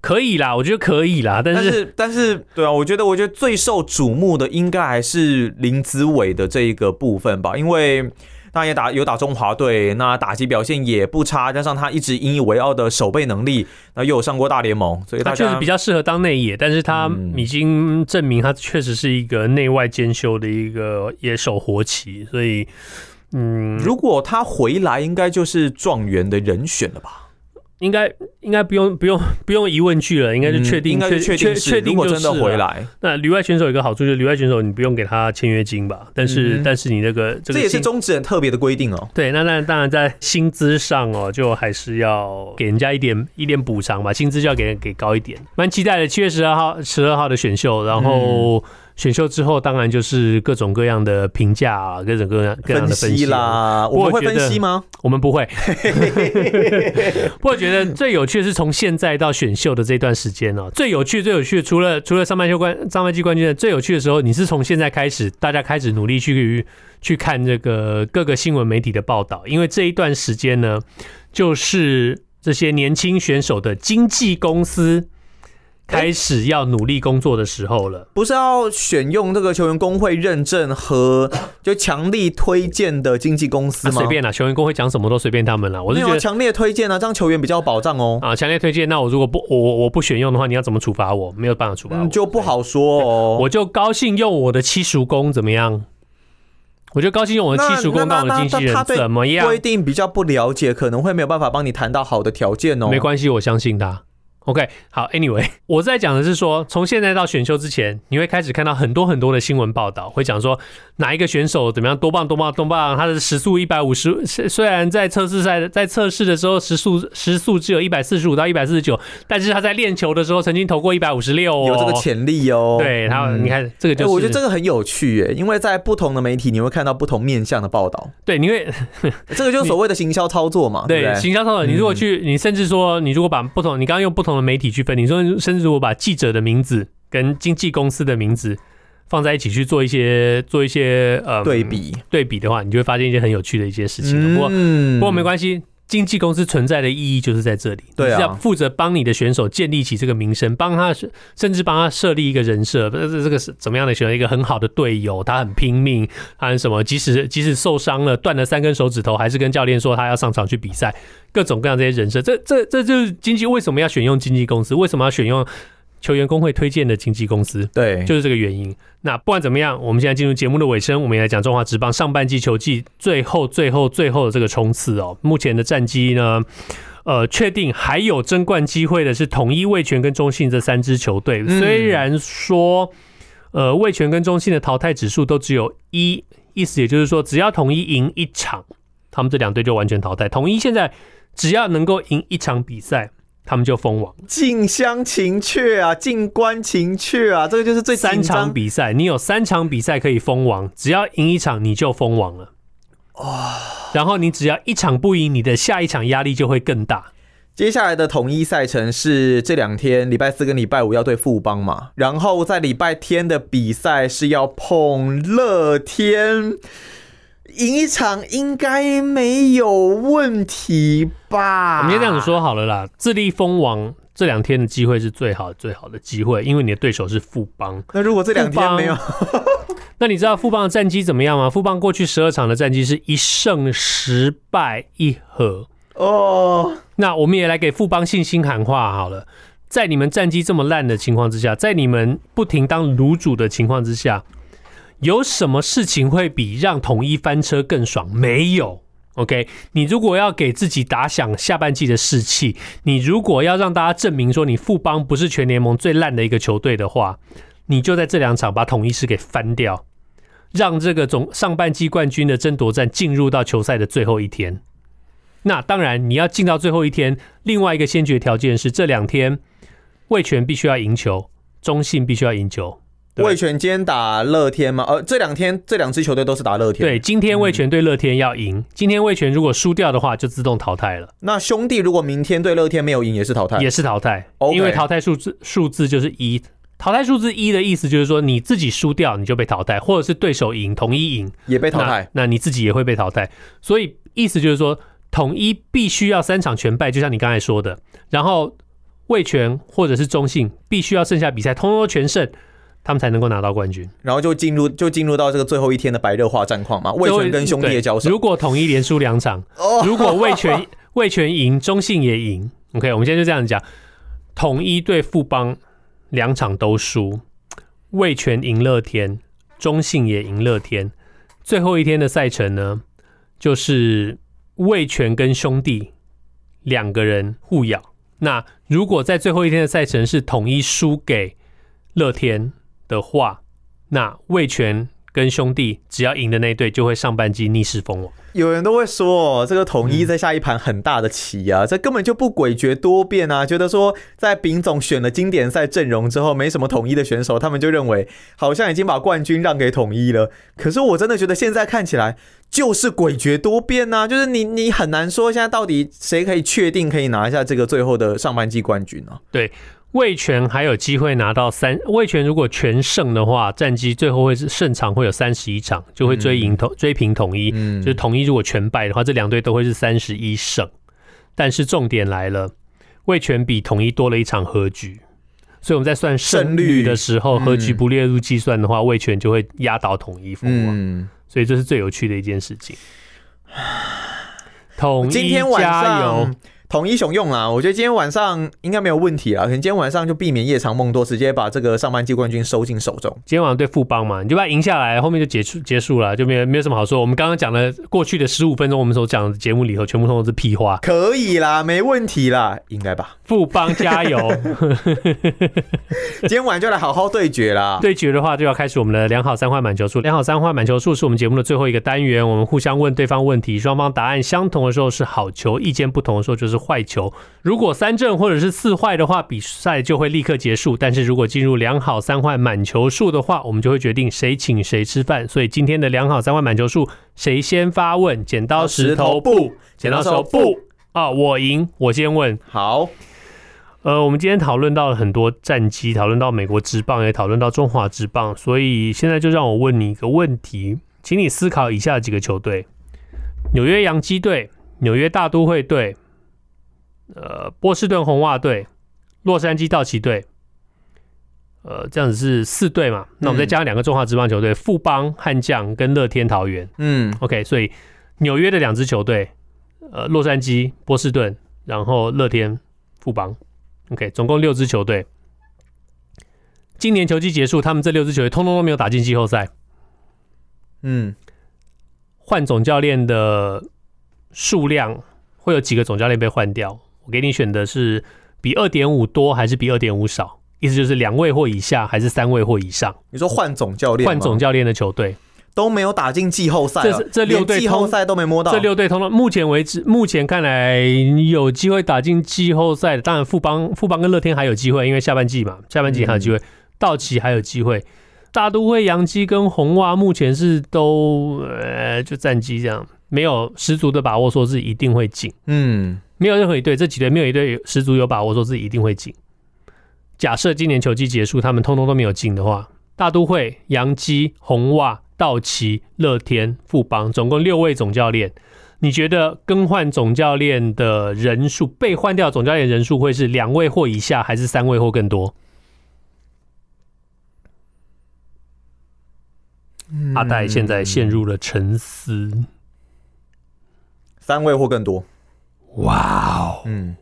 可以啦，我觉得可以啦，但是但是，对啊，我觉得我觉得最受瞩目的应该还是林子伟的这一个部分吧，因为他也打有打中华队，那打击表现也不差，加上他一直引以为傲的守备能力，那又有上过大联盟，所以他确实比较适合当内野，但是他已经证明他确实是一个内外兼修的一个野手活棋，所以嗯，如果他回来，应该就是状元的人选了吧。应该应该不用 不用不用疑问句了，应该就确定，确、定确定就是真的回来。那旅外选手有一个好处就是旅外选手你不用给他签约金吧？但是、嗯、但是你那个这个这也是中职很特别的规定哦。对，那那当然在薪资上哦，就还是要给人家一点一点补偿吧，薪资就要给给高一点。蛮期待的，七月十二号十二号的选秀，然后。嗯选秀之后，当然就是各种各样的评价啊，各种各样各样的分析，啦。我们会分析吗？我们不会。不过我觉得最有趣的是从现在到选秀的这段时间哦，最有趣、最有趣的，除了除了上半季冠上半季冠军的最有趣的时候，你是从现在开始，大家开始努力去去看这个各个新闻媒体的报道，因为这一段时间呢，就是这些年轻选手的经纪公司。开始要努力工作的时候了。不是要选用这个球员工会认证和就强力推荐的经纪公司吗？随便啦，球员工会讲什么都随便他们了。我是觉得强烈推荐啊，这样球员比较有保障哦。啊，强烈推荐。那我如果不我我不选用的话，你要怎么处罚我？没有办法处罚我，就不好说哦。我就高兴用我的七叔公怎么样？我就高兴用我的七叔公当我的经纪人怎么样？规定比较不了解，可能会没有办法帮你谈到好的条件哦。没关系，我相信他。OK，好，Anyway，我在讲的是说，从现在到选秀之前，你会开始看到很多很多的新闻报道，会讲说哪一个选手怎么样多棒多棒多棒，他的时速一百五十，虽然在测试赛在测试的时候时速时速只有一百四十五到一百四十九，但是他在练球的时候曾经投过一百五十六，有这个潜力哦。对，然后、你看这个就是，我觉得这个很有趣耶，因为在不同的媒体你会看到不同面向的报道。对，你会 这个就是所谓的行销操作嘛？对，对，行销操作，你如果去，你甚至说你如果把不同，你刚刚用不同的媒体去分，你说。甚至我把记者的名字跟经纪公司的名字放在一起去做一些做一些呃对比对比的话，你就会发现一些很有趣的一些事情。不过不过没关系，经纪公司存在的意义就是在这里，对啊，是要负责帮你的选手建立起这个名声，帮他甚至帮他设立一个人设。这这个是怎么样的选手？一个很好的队友，他很拼命，他很什么？即使即使受伤了，断了三根手指头，还是跟教练说他要上场去比赛。各种各样这些人设，这这这就是经纪为什么要选用经纪公司？为什么要选用球员工会推荐的经纪公司？对，就是这个原因。那不管怎么样，我们现在进入节目的尾声，我们也来讲中华职棒上半季球季最后最后最后的这个冲刺哦。目前的战绩呢，呃，确定还有争冠机会的是统一、味全跟中信这三支球队。虽然说，呃，味全跟中信的淘汰指数都只有一，意思也就是说，只要统一赢一场，他们这两队就完全淘汰。统一现在。只要能够赢一场比赛，他们就封王。近乡情怯啊，近关情怯啊，这个就是最三场比赛，你有三场比赛可以封王，只要赢一场你就封王了。哇！然后你只要一场不赢，你的下一场压力就会更大。接下来的统一赛程是这两天，礼拜四跟礼拜五要对富邦嘛，然后在礼拜天的比赛是要碰乐天。赢一场应该没有问题吧？我们先这样子说好了啦，自立封王这两天的机会是最好最好的机会，因为你的对手是富邦。那如果这两天没有，那你知道富邦的战绩怎么样吗？富邦过去十二场的战绩是一胜十败一和哦。那我们也来给富邦信心喊话好了，在你们战绩这么烂的情况之下，在你们不停当卤煮的情况之下。有什么事情会比让统一翻车更爽？没有。OK，你如果要给自己打响下半季的士气，你如果要让大家证明说你富邦不是全联盟最烂的一个球队的话，你就在这两场把统一狮给翻掉，让这个总上半季冠军的争夺战进入到球赛的最后一天。那当然，你要进到最后一天，另外一个先决条件是这两天味全必须要赢球，中信必须要赢球。味全今天打乐天吗？呃，这两天这两支球队都是打乐天。对，今天味全对乐天要赢。嗯、今天味全如果输掉的话，就自动淘汰了。那兄弟如果明天对乐天没有赢，也是淘汰，也是淘汰。Okay、因为淘汰数字数字就是一，淘汰数字一的意思就是说你自己输掉你就被淘汰，或者是对手赢，统一赢也被淘汰那，那你自己也会被淘汰。所以意思就是说，统一必须要三场全败，就像你刚才说的。然后味全或者是中信必须要剩下比赛通通全胜。他们才能够拿到冠军，然后就进入就进入到这个最后一天的白热化战况嘛。魏权跟兄弟的交手，如果统一连输两场，如果魏权魏权赢，中信也赢，OK，我们现在就这样讲：统一对富邦两场都输，魏权赢乐天，中信也赢乐天。最后一天的赛程呢，就是魏权跟兄弟两个人互咬。那如果在最后一天的赛程是统一输给乐天的话，那魏全跟兄弟只要赢的那队就会上半季逆势封王。有人都会说，这个统一在下一盘很大的棋啊，这根本就不诡谲多变啊。觉得说，在丙总选了经典赛阵容之后，没什么统一的选手，他们就认为好像已经把冠军让给统一了。可是我真的觉得现在看起来就是诡谲多变啊，就是你你很难说现在到底谁可以确定可以拿下这个最后的上半季冠军啊？对。味全还有机会拿到三，魏全如果全胜的话，战绩最后会是胜场会有三十一场，就会追赢统、嗯、追平统一。嗯，就是统一如果全败的话，这两队都会是三十一胜。但是重点来了，魏全比统一多了一场和局，所以我们在算胜率的时候，和局不列入计算的话，魏全就会压倒统一封王。嗯，所以这是最有趣的一件事情。统一加油！统一雄用啊，我觉得今天晚上应该没有问题啊。可能今天晚上就避免夜长梦多，直接把这个上半季冠军收进手中。今天晚上对富邦嘛，你就把它赢下来，后面就结束结束了，就没有没有什么好说。我们刚刚讲的过去的十五分钟，我们所讲的节目里头，全部都是屁话。可以啦，没问题啦，应该吧？富邦加油！今天晚上就来好好对决啦。对决的话，就要开始我们的良好三坏满球数。良好三坏满球数是我们节目的最后一个单元，我们互相问对方问题，双方答案相同的时候是好球，意见不同的时候就是坏球。如果三正或者是四坏的话，比赛就会立刻结束。但是如果进入两好三坏满球数的话，我们就会决定谁请谁吃饭。所以今天的两好三坏满球数，谁先发问？剪刀石头布，剪刀石头布啊！我赢，我先问。好，呃，我们今天讨论到了很多战机，讨论到美国职棒，也讨论到中华职棒。所以现在就让我问你一个问题，请你思考以下几个球队：纽约洋基队、纽约大都会队。呃，波士顿红袜队、洛杉矶道奇队，呃，这样子是四队嘛？那我们再加上两个中华职棒球队，富邦悍将跟乐天桃园。嗯，OK，所以纽约的两支球队，呃，洛杉矶、波士顿，然后乐天、富邦，OK，总共六支球队。今年球季结束，他们这六支球队通通都没有打进季后赛。嗯，换总教练的数量会有几个总教练被换掉？我给你选的是比二点五多还是比二点五少？意思就是两位或以下还是三位或以上？你说换总教练，换总教练的球队都没有打进季后赛，这这六队季后赛都没摸到。这六队通通，目前为止，目前看来有机会打进季后赛的，当然富邦、富邦跟乐天还有机会，因为下半季嘛，下半季还有机会。嗯、道奇还有机会，大都会、洋基跟红袜目前是都呃就战绩这样，没有十足的把握说是一定会进。嗯。没有任何一队，这几队没有一队十足有把握说自己一定会进。假设今年球季结束，他们通通都没有进的话，大都会、洋基、红袜、道奇、乐天、富邦，总共六位总教练，你觉得更换总教练的人数，被换掉总教练人数会是两位或以下，还是三位或更多？嗯、阿戴现在陷入了沉思，三位或更多。哇哦，嗯，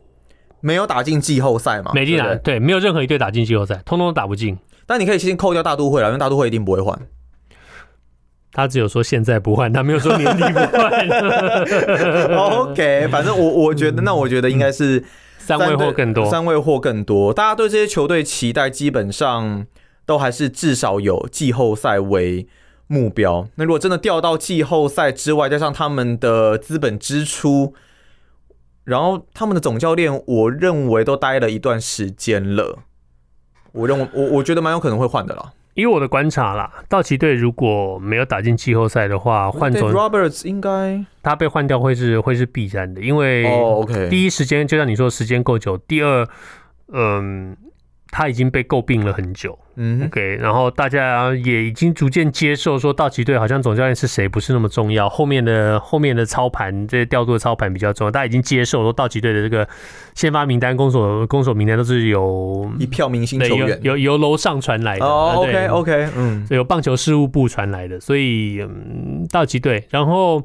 没有打进季后赛嘛？没进来，对，没有任何一队打进季后赛，通通都打不进。但你可以先扣掉大都会了，因为大都会一定不会换。他只有说现在不换，他没有说年底不换。OK，反正我我觉得，那我觉得应该是三位或更多，三位或更多。大家对这些球队期待，基本上都还是至少有季后赛为目标。那如果真的掉到季后赛之外，加上他们的资本支出。然后他们的总教练，我认为都待了一段时间了。我认为我我觉得蛮有可能会换的啦。以我的观察啦，道奇队如果没有打进季后赛的话，换走 Roberts 应该他被换掉会是会是必然的，因为第一时间就像你说时间够久，第二嗯。他已经被诟病了很久，嗯，OK，然后大家也已经逐渐接受说，道奇队好像总教练是谁不是那么重要，后面的后面的操盘这些调度的操盘比较重要，大家已经接受说，道奇队的这个先发名单、攻守攻守名单都是由一票明星球员，由由楼上传来的，哦，OK OK，嗯，由棒球事务部传来的，所以嗯，道奇队，然后。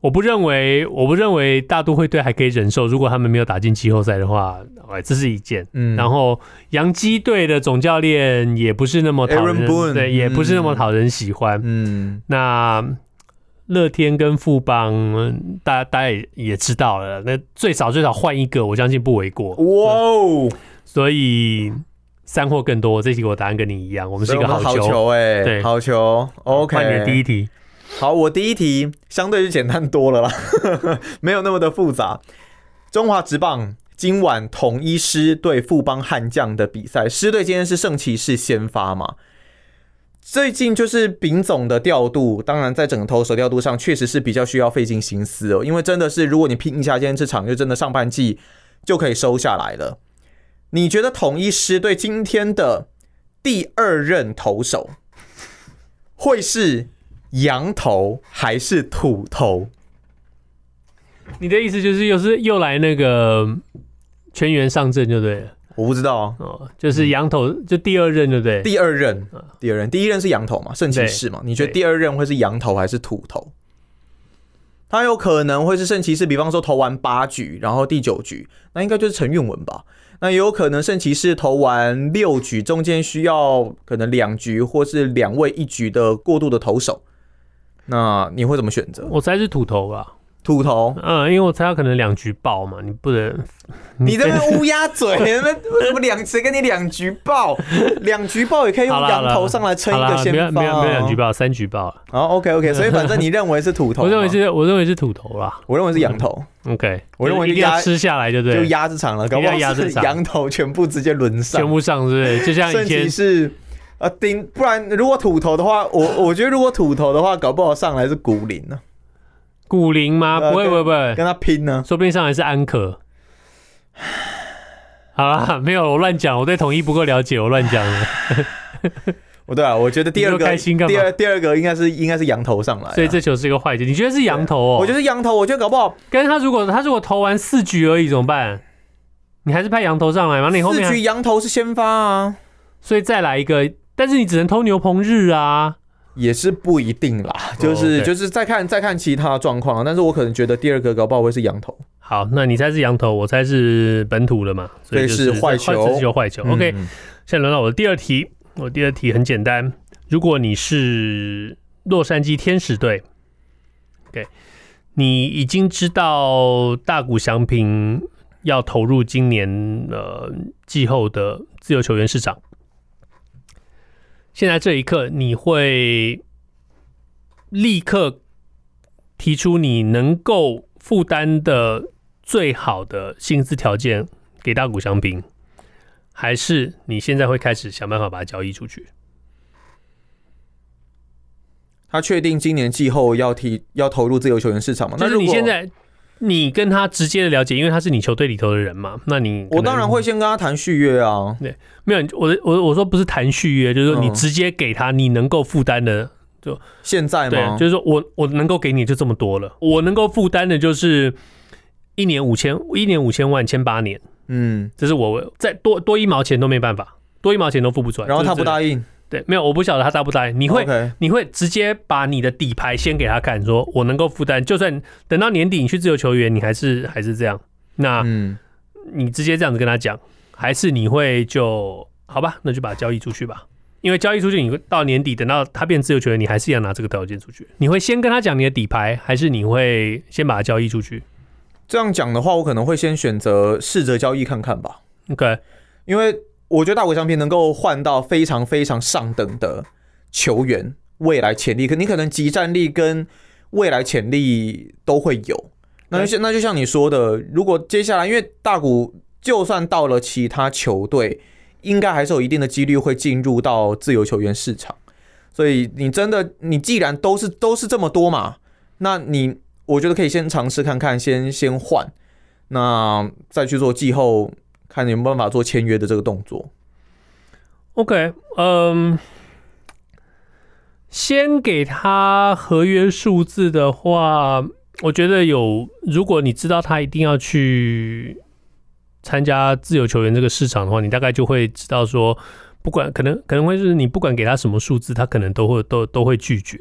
我不认为，我不认为大都会队还可以忍受，如果他们没有打进季后赛的话，哎，这是一件。嗯，然后洋基队的总教练也不是那么讨人 Boone, 对，也不是那么讨人喜欢。嗯，那乐天跟富邦，大家大家也知道了，那最少最少换一个，我相信不为过。哇哦！所以三或更多，这题我答案跟你一样，我们是一个好球，哎、欸，对，好球。OK，换你的第一题。好，我第一题相对就简单多了啦，没有那么的复杂。中华职棒今晚统一师对富邦悍将的比赛，师队今天是圣骑士先发嘛？最近就是丙总的调度，当然在整个投手调度上确实是比较需要费尽心思哦，因为真的是如果你拼一下今天这场，就真的上半季就可以收下来了。你觉得统一师队今天的第二任投手会是？洋投还是土头？你的意思就是又是又来那个全员上阵就对了。我不知道啊。哦，就是羊头，就第二任对不对？第二任，第二任，第一任是羊头嘛，圣骑士嘛。你觉得第二任会是羊头还是土头？他有可能会是圣骑士，比方说投完八局，然后第九局，那应该就是陈韵文吧？那也有可能圣骑士投完六局，中间需要可能两局或是两位一局的过渡的投手，那你会怎么选择？我猜是土头吧。土头，嗯，因为我猜他可能两局爆嘛，你不能，你这边乌鸦嘴，那 为什么两谁跟你两局爆？两局爆也可以用羊头上来撑一个先发，没有没有两局爆，三局爆。好，OK OK，所以反正你认为是土头，我认为是，我认为是土头啦，我认为是羊头。OK，我认为一定要吃下来，就对？就鸭子场了，搞不好洋投全部直接轮上，全部上，是不是？就像以前是啊，顶，不然如果土头的话，我 我觉得如果土头的话，搞不好上来是古林呢。古灵吗？不会，不会，不会，跟他拼呢。说不定上来是安可。好了，没有，我乱讲。我对统一不够了解，我乱讲了。我 对啊，我觉得第二个开心干嘛？第二第二个应该是应该是羊头上来，所以这球是一个坏球。你觉得是羊头哦？我觉得是洋投，我觉得搞不好。但是他如果他如果投完四局而已怎么办？你还是派羊头上来吗？你后面四局羊头是先发啊，所以再来一个，但是你只能偷牛棚日啊。也是不一定啦，就是、oh. 就是再看再看其他状况，但是我可能觉得第二个搞不好会是羊头。好，那你猜是羊头，我猜是本土的嘛，所以是坏球，这是就坏球。OK，嗯，现在轮到我的第二题，我第二题很简单，如果你是洛杉矶天使队，OK，你已经知道大谷翔平要投入今年呃季后的自由球员市场。现在这一刻，你会立刻提出你能够负担的最好的薪资条件给大谷翔平，还是你现在会开始想办法把它交易出去？他确定今年季后要提要投入自由球员市场吗？就是你现在。你跟他直接的了解，因为他是你球队里头的人嘛，那你我当然会先跟他谈续约啊。对，没有，我我我说不是谈续约，就是说你直接给他你能够负担的，就现在吗？对，就是说我我能够给你就这么多了，我能够负担的就是一年五千，一年五千万，签八年，嗯，这是我再多多一毛钱都没办法，多一毛钱都付不出来，然后他不答应。对，没有，我不晓得他答不答应。你会，Okay. 你会直接把你的底牌先给他看，说我能够负担，就算等到年底你去自由球员，你还是还是这样。那，嗯，你直接这样子跟他讲，还是你会就好吧？那就把他交易出去吧。因为交易出去，你到年底等到他变自由球员，你还是要拿这个条件出去。你会先跟他讲你的底牌，还是你会先把他交易出去？这样讲的话，我可能会先选择试着交易看看吧。OK，因为。我觉得大谷翔平能够换到非常非常上等的球员，未来潜力，可你可能即战力跟未来潜力都会有。那就像那就像你说的，如果接下来，因为大谷就算到了其他球队，应该还是有一定的几率会进入到自由球员市场。所以你真的，你既然都是都是这么多嘛，那你我觉得可以先尝试看看，先先换，那再去做季后。看你有没有办法做签约的这个动作。OK，嗯，先给他合约数字的话，我觉得有。如果你知道他一定要去参加自由球员这个市场的话，你大概就会知道说，不管可能可能会是你不管给他什么数字，他可能都会都都会拒绝。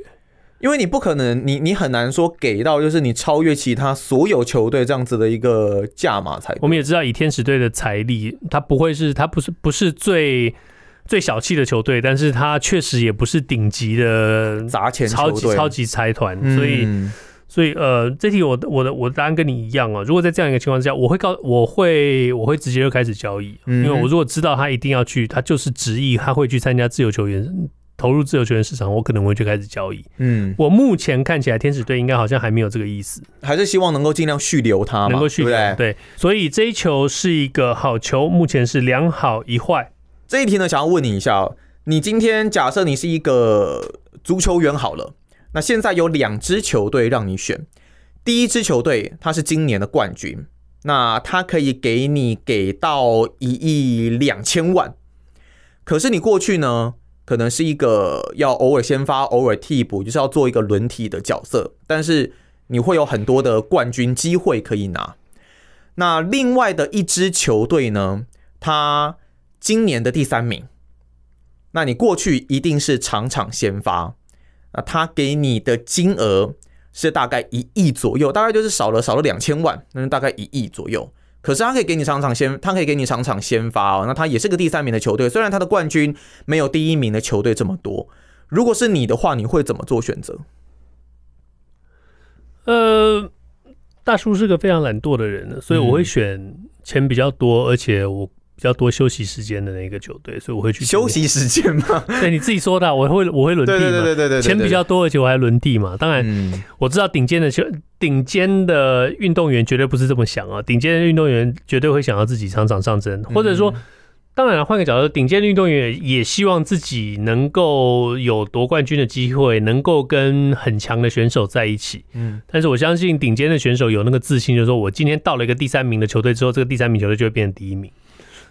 因为你不可能，你你很难说给到就是你超越其他所有球队这样子的一个价码才。我们也知道，以天使队的财力，他不会是，他不是不是最最小气的球队，但是他确实也不是顶级的砸钱超级超级财团。所以，嗯、所以呃，这题我我的我的答案跟你一样啊。如果在这样一个情况之下，我会告我会我会直接就开始交易，因为我如果知道他一定要去，他就是执意他会去参加自由球员。投入自由球员市场，我可能会去开始交易。嗯，我目前看起来，天使队应该好像还没有这个意思，还是希望能够尽量续留他，能够续留。对，对，所以这一球是一个好球，目前是两好一坏。这一题呢，想要问你一下，你今天假设你是一个足球员好了，那现在有两支球队让你选，第一支球队它是今年的冠军，那它可以给你给到一亿两千万，可是你过去呢？可能是一个要偶尔先发、偶尔替补，就是要做一个轮替的角色，但是你会有很多的冠军机会可以拿。那另外的一支球队呢，他今年的第三名，那你过去一定是场场先发，那他给你的金额是大概一亿左右，大概就是少了少了两千万，那就大概一亿左右。可是他可以给你场场先，他可以给你场场先发哦。那他也是个第三名的球队，虽然他的冠军没有第一名的球队这么多。如果是你的话，你会怎么做选择？呃，大叔是个非常懒惰的人，所以我会选钱比较多，而且我。比较多休息时间的那个球队，所以我会去休息时间嘛？对，你自己说的，我会我会轮地嘛？对对对对对，钱比较多，而且我还轮地嘛？当然，我知道顶尖的球、顶尖的运动员绝对不是这么想啊！顶尖的运动员绝对会想要自己场场上阵，或者说，当然换个角度，顶尖的运动员也希望自己能够有夺冠军的机会，能够跟很强的选手在一起。嗯，但是我相信顶尖的选手有那个自信，就是说我今天到了一个第三名的球队之后，这个第三名球队就会变成第一名。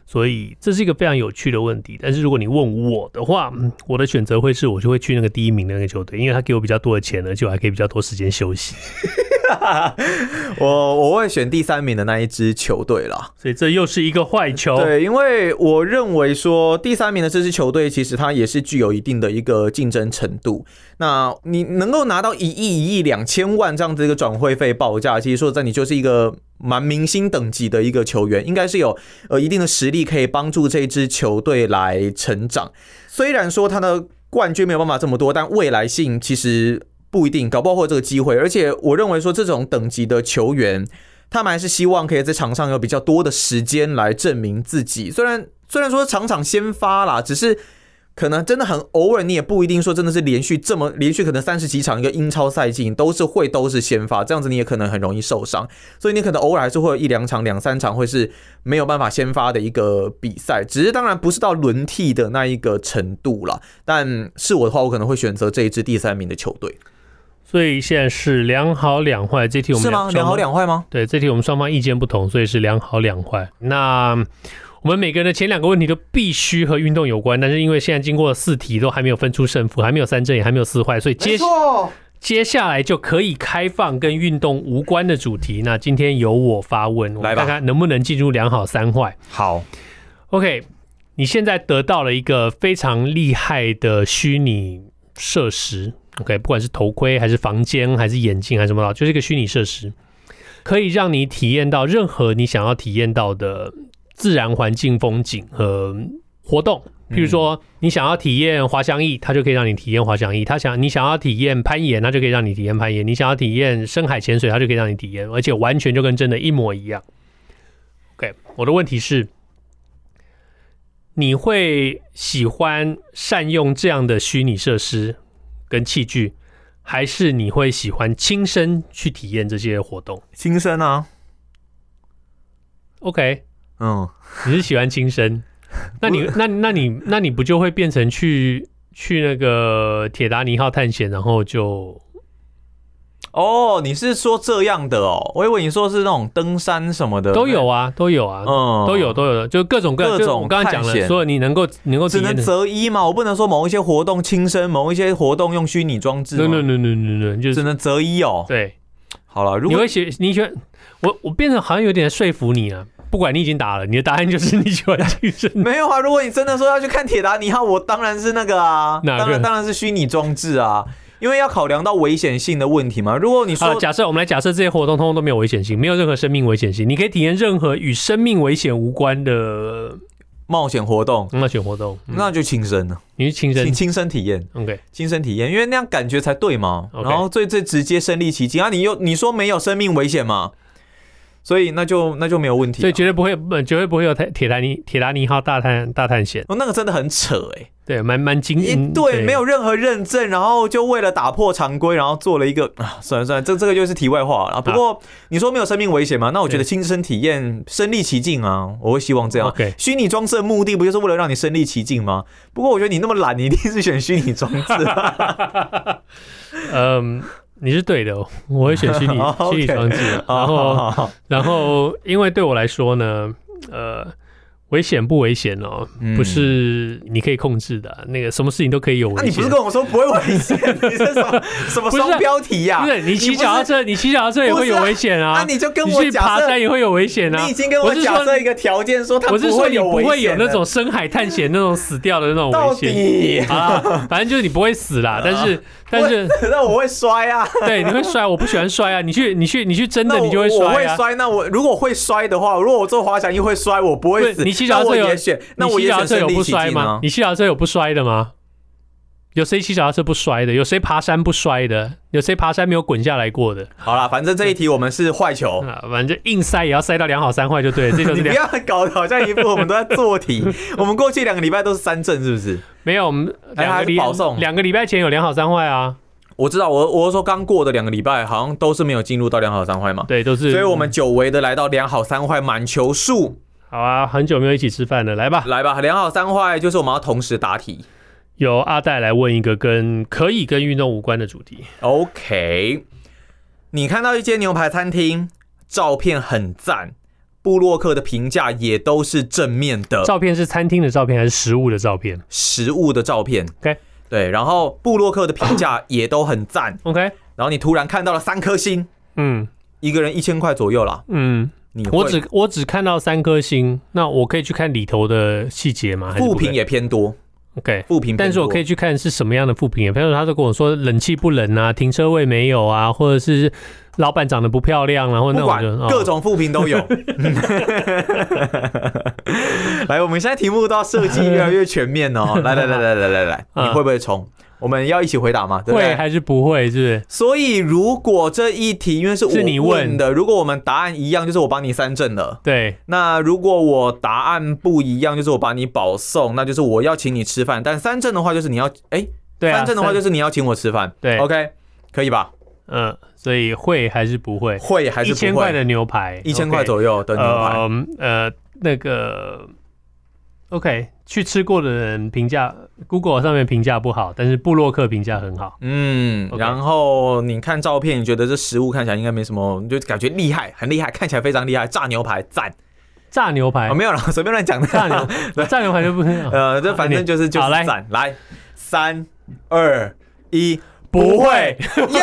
所以这是一个非常有趣的问题，但是如果你问我的话，我的选择会是我就会去那个第一名的那个球队，因为他给我比较多的钱，而且我还可以比较多时间休息。我我会选第三名的那一支球队啦，所以这又是一个坏球。对，因为我认为说第三名的这支球队其实它也是具有一定的一个竞争程度。那你能够拿到一亿、一亿两千万这样子一个转会费报价，其实说在你就是一个蛮明星等级的一个球员，应该是有呃一定的实力可以帮助这支球队来成长。虽然说他的冠军没有办法这么多，但未来性其实。不一定，搞不好会有这个机会。而且我认为说，这种等级的球员，他们还是希望可以在场上有比较多的时间来证明自己。虽然虽然说场场先发啦，只是可能真的很偶尔，你也不一定说真的是连续这么连续，可能三十几场一个英超赛季都是会都是先发，这样子你也可能很容易受伤。所以你可能偶尔还是会有一两场、两三场会是没有办法先发的一个比赛。只是当然不是到轮替的那一个程度了。但是我的话，我可能会选择这一支第三名的球队。所以现在是两好两坏，这题我们是吗？两好两坏吗？对，这题我们双方意见不同，所以是两好两坏。那我们每个人的前两个问题都必须和运动有关，但是因为现在经过了四题都还没有分出胜负，还没有三正，也还没有四坏，所以接接下来就可以开放跟运动无关的主题。那今天由我发问，我们看看能不能进入两好三坏。好，OK，你现在得到了一个非常厉害的虚拟设施。OK，不管是头盔还是房间还是眼镜还是什么的，就是一个虚拟设施，可以让你体验到任何你想要体验到的自然环境风景和活动。譬如说，你想要体验滑翔翼，它就可以让你体验滑翔翼；他想你想要体验攀岩，它就可以让你体验攀岩；你想要体验深海潜水，它就可以让你体验，而且完全就跟真的一模一样。OK，我的问题是，你会喜欢善用这样的虚拟设施跟器具，还是你会喜欢亲身去体验这些活动？亲身啊，OK，嗯，你是喜欢亲身？那你那那你那你不就会变成去去那个铁达尼号探险，然后就。哦，你是说这样的哦？我以为你说是那种登山什么的，都有啊，都有啊，嗯，都有都有的，就各种各种。我刚才讲了，所以你能够能够只能择一嘛，我不能说某一些活动亲身，某一些活动用虚拟装置。对对对对对对，就只能择一哦。对，好了，如果你会选，你选我，我变成好像有点说服你啊。不管你已经打了，你的答案就是你喜欢亲身。没有啊，如果你真的说要去看铁达尼号，我当然是那个啊，当然当然是虚拟装置啊。因为要考量到危险性的问题嘛。如果你说，假设我们来假设这些活动通通都没有危险性，没有任何生命危险性，你可以体验任何与生命危险无关的冒险活动。冒险活动，那就亲身了。你是亲身亲身体验，OK，亲身体验，因为那样感觉才对嘛。然后最最直接身临其境啊！你又你说没有生命危险嘛？所以那就那就没有问题。所以绝对不会，绝对不会有泰铁达尼铁达尼号大探大探险。哦，那个真的很扯哎、欸。对，蛮蛮惊艳。对，没有任何认证，然后就为了打破常规，然后做了一个啊，算了算了，这这个就是题外话了。不过你说没有生命危险吗？那我觉得亲身体验，身历其境啊，我会希望这样。虚拟装置的目的不就是为了让你身历其境吗？不过我觉得你那么懒，你一定是选虚拟装置。嗯，你是对的，我会选虚拟 虚拟装置。然后然后，因为对我来说呢，呃。危险不危险哦？不是你可以控制的，那个什么事情都可以有危险。你不是跟我说不会危险？你是 什么什么双标题呀？不是你骑脚踏车，你骑脚踏车也会有危险啊！那你就跟我去爬山也会有危险啊！你已经跟我假设一个条件，说他我是说你不会有那种深海探险那种死掉的那种危险啊！反正就是你不会死啦，但是但是 那我会摔啊！对，你会摔，我不喜欢摔啊！你去你去你去真的你就会摔啊！我会摔，那我如果会摔的话，如果我做滑翔翼会摔，我不会死。你骑脚踏车有选，那我骑脚踏车有不摔吗？你骑脚踏车有不摔的吗？有谁骑脚踏车不摔的？有谁爬山不摔的？有谁爬山没有滚下来过的？好啦，反正这一题我们是坏球，反正硬塞也要塞到两好三坏就对了。这就是 你不要搞得好像一副我们都在做题。我们过去两个礼拜都是三正，是不是？没有，我们两个保送，两个礼拜前有两好三坏啊。我知道，我我是说刚过的两个礼拜好像都是没有进入到两好三坏嘛。对，都是。所以我们久违的来到两好三坏满球数。好啊，很久没有一起吃饭了，来吧，来吧，两好三坏就是我们要同时答题。由阿戴来问一个跟可以跟运动无关的主题。OK，你看到一间牛排餐厅，照片很赞，布洛克的评价也都是正面的。照片是餐厅的照片还是食物的照片？食物的照片。OK，对，然后布洛克的评价也都很赞。OK，然后你突然看到了三颗星，嗯，一个人一千块左右啦。嗯。你我只我只看到三颗星，那我可以去看里头的细节吗？负评也偏多，OK，负评，但是我可以去看是什么样的负评。比如说，他就跟我说冷气不冷啊，停车位没有啊，或者是老板长得不漂亮啊，或者那种各种负评都有。来，我们现在题目都要设计越来越全面哦。来来来来来来来，你会不会冲？我们要一起回答吗？对不对？会还是不会？是不是？所以如果这一题因为是我问的，如果我们答案一样，就是我帮你三证了。对。那如果我答案不一样，就是我把你保送，那就是我要请你吃饭。但三证的话，就是你要哎，对啊，三证的话就是你要请我吃饭。对，OK，可以吧？嗯，所以会还是不会？会还是不会？一千块的牛排，一千块左右的牛排。嗯呃，那个。OK，去吃过的人评价，Google 上面评价不好，但是布洛克评价很好。嗯，Okay. 然后你看照片，你觉得这食物看起来应该没什么，你就感觉厉害，很厉害，看起来非常厉害。炸牛排赞，炸牛排、哦、没有了，随便乱讲的。炸牛，炸牛排就不能。呃，这反正就是就是赞。来，三二一，不会，耶！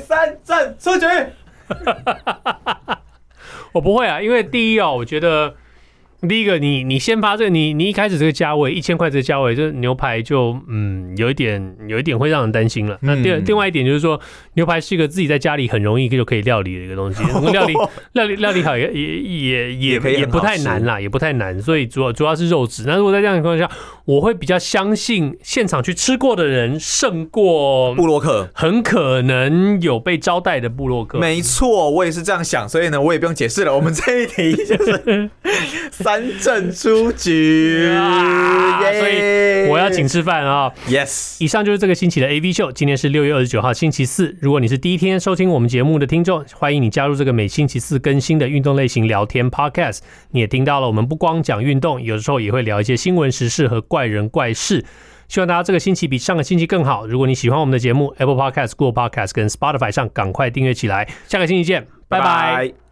三赞出局。我不会啊，因为第一哦，我觉得。第一个，你你先发这个，你你一开始这个价位一千块这个价位，这牛排就嗯有一点有一点会让人担心了。那第二另外一点就是说，牛排是一个自己在家里很容易就可以料理的一个东西，料理料理料理好也也也也也不太难啦，也不太难。所以主要主要是肉质。那如果在这样的情况下，我会比较相信现场去吃过的人胜过布洛克，很可能有被招待的布洛克。没错，我也是这样想，所以呢，我也不用解释了。我们这一题就是。三振出局，所以我要请吃饭啊！Yes，以上就是这个星期的 AV 秀。今天是六月二十九号，星期四。如果你是第一天收听我们节目的听众，欢迎你加入这个每星期四更新的运动类型聊天 Podcast。你也听到了，我们不光讲运动，有的时候也会聊一些新闻时事和怪人怪事。希望大家这个星期比上个星期更好。如果你喜欢我们的节目，Apple Podcast、Google Podcast 跟 Spotify 上赶快订阅起来。下个星期见，拜拜。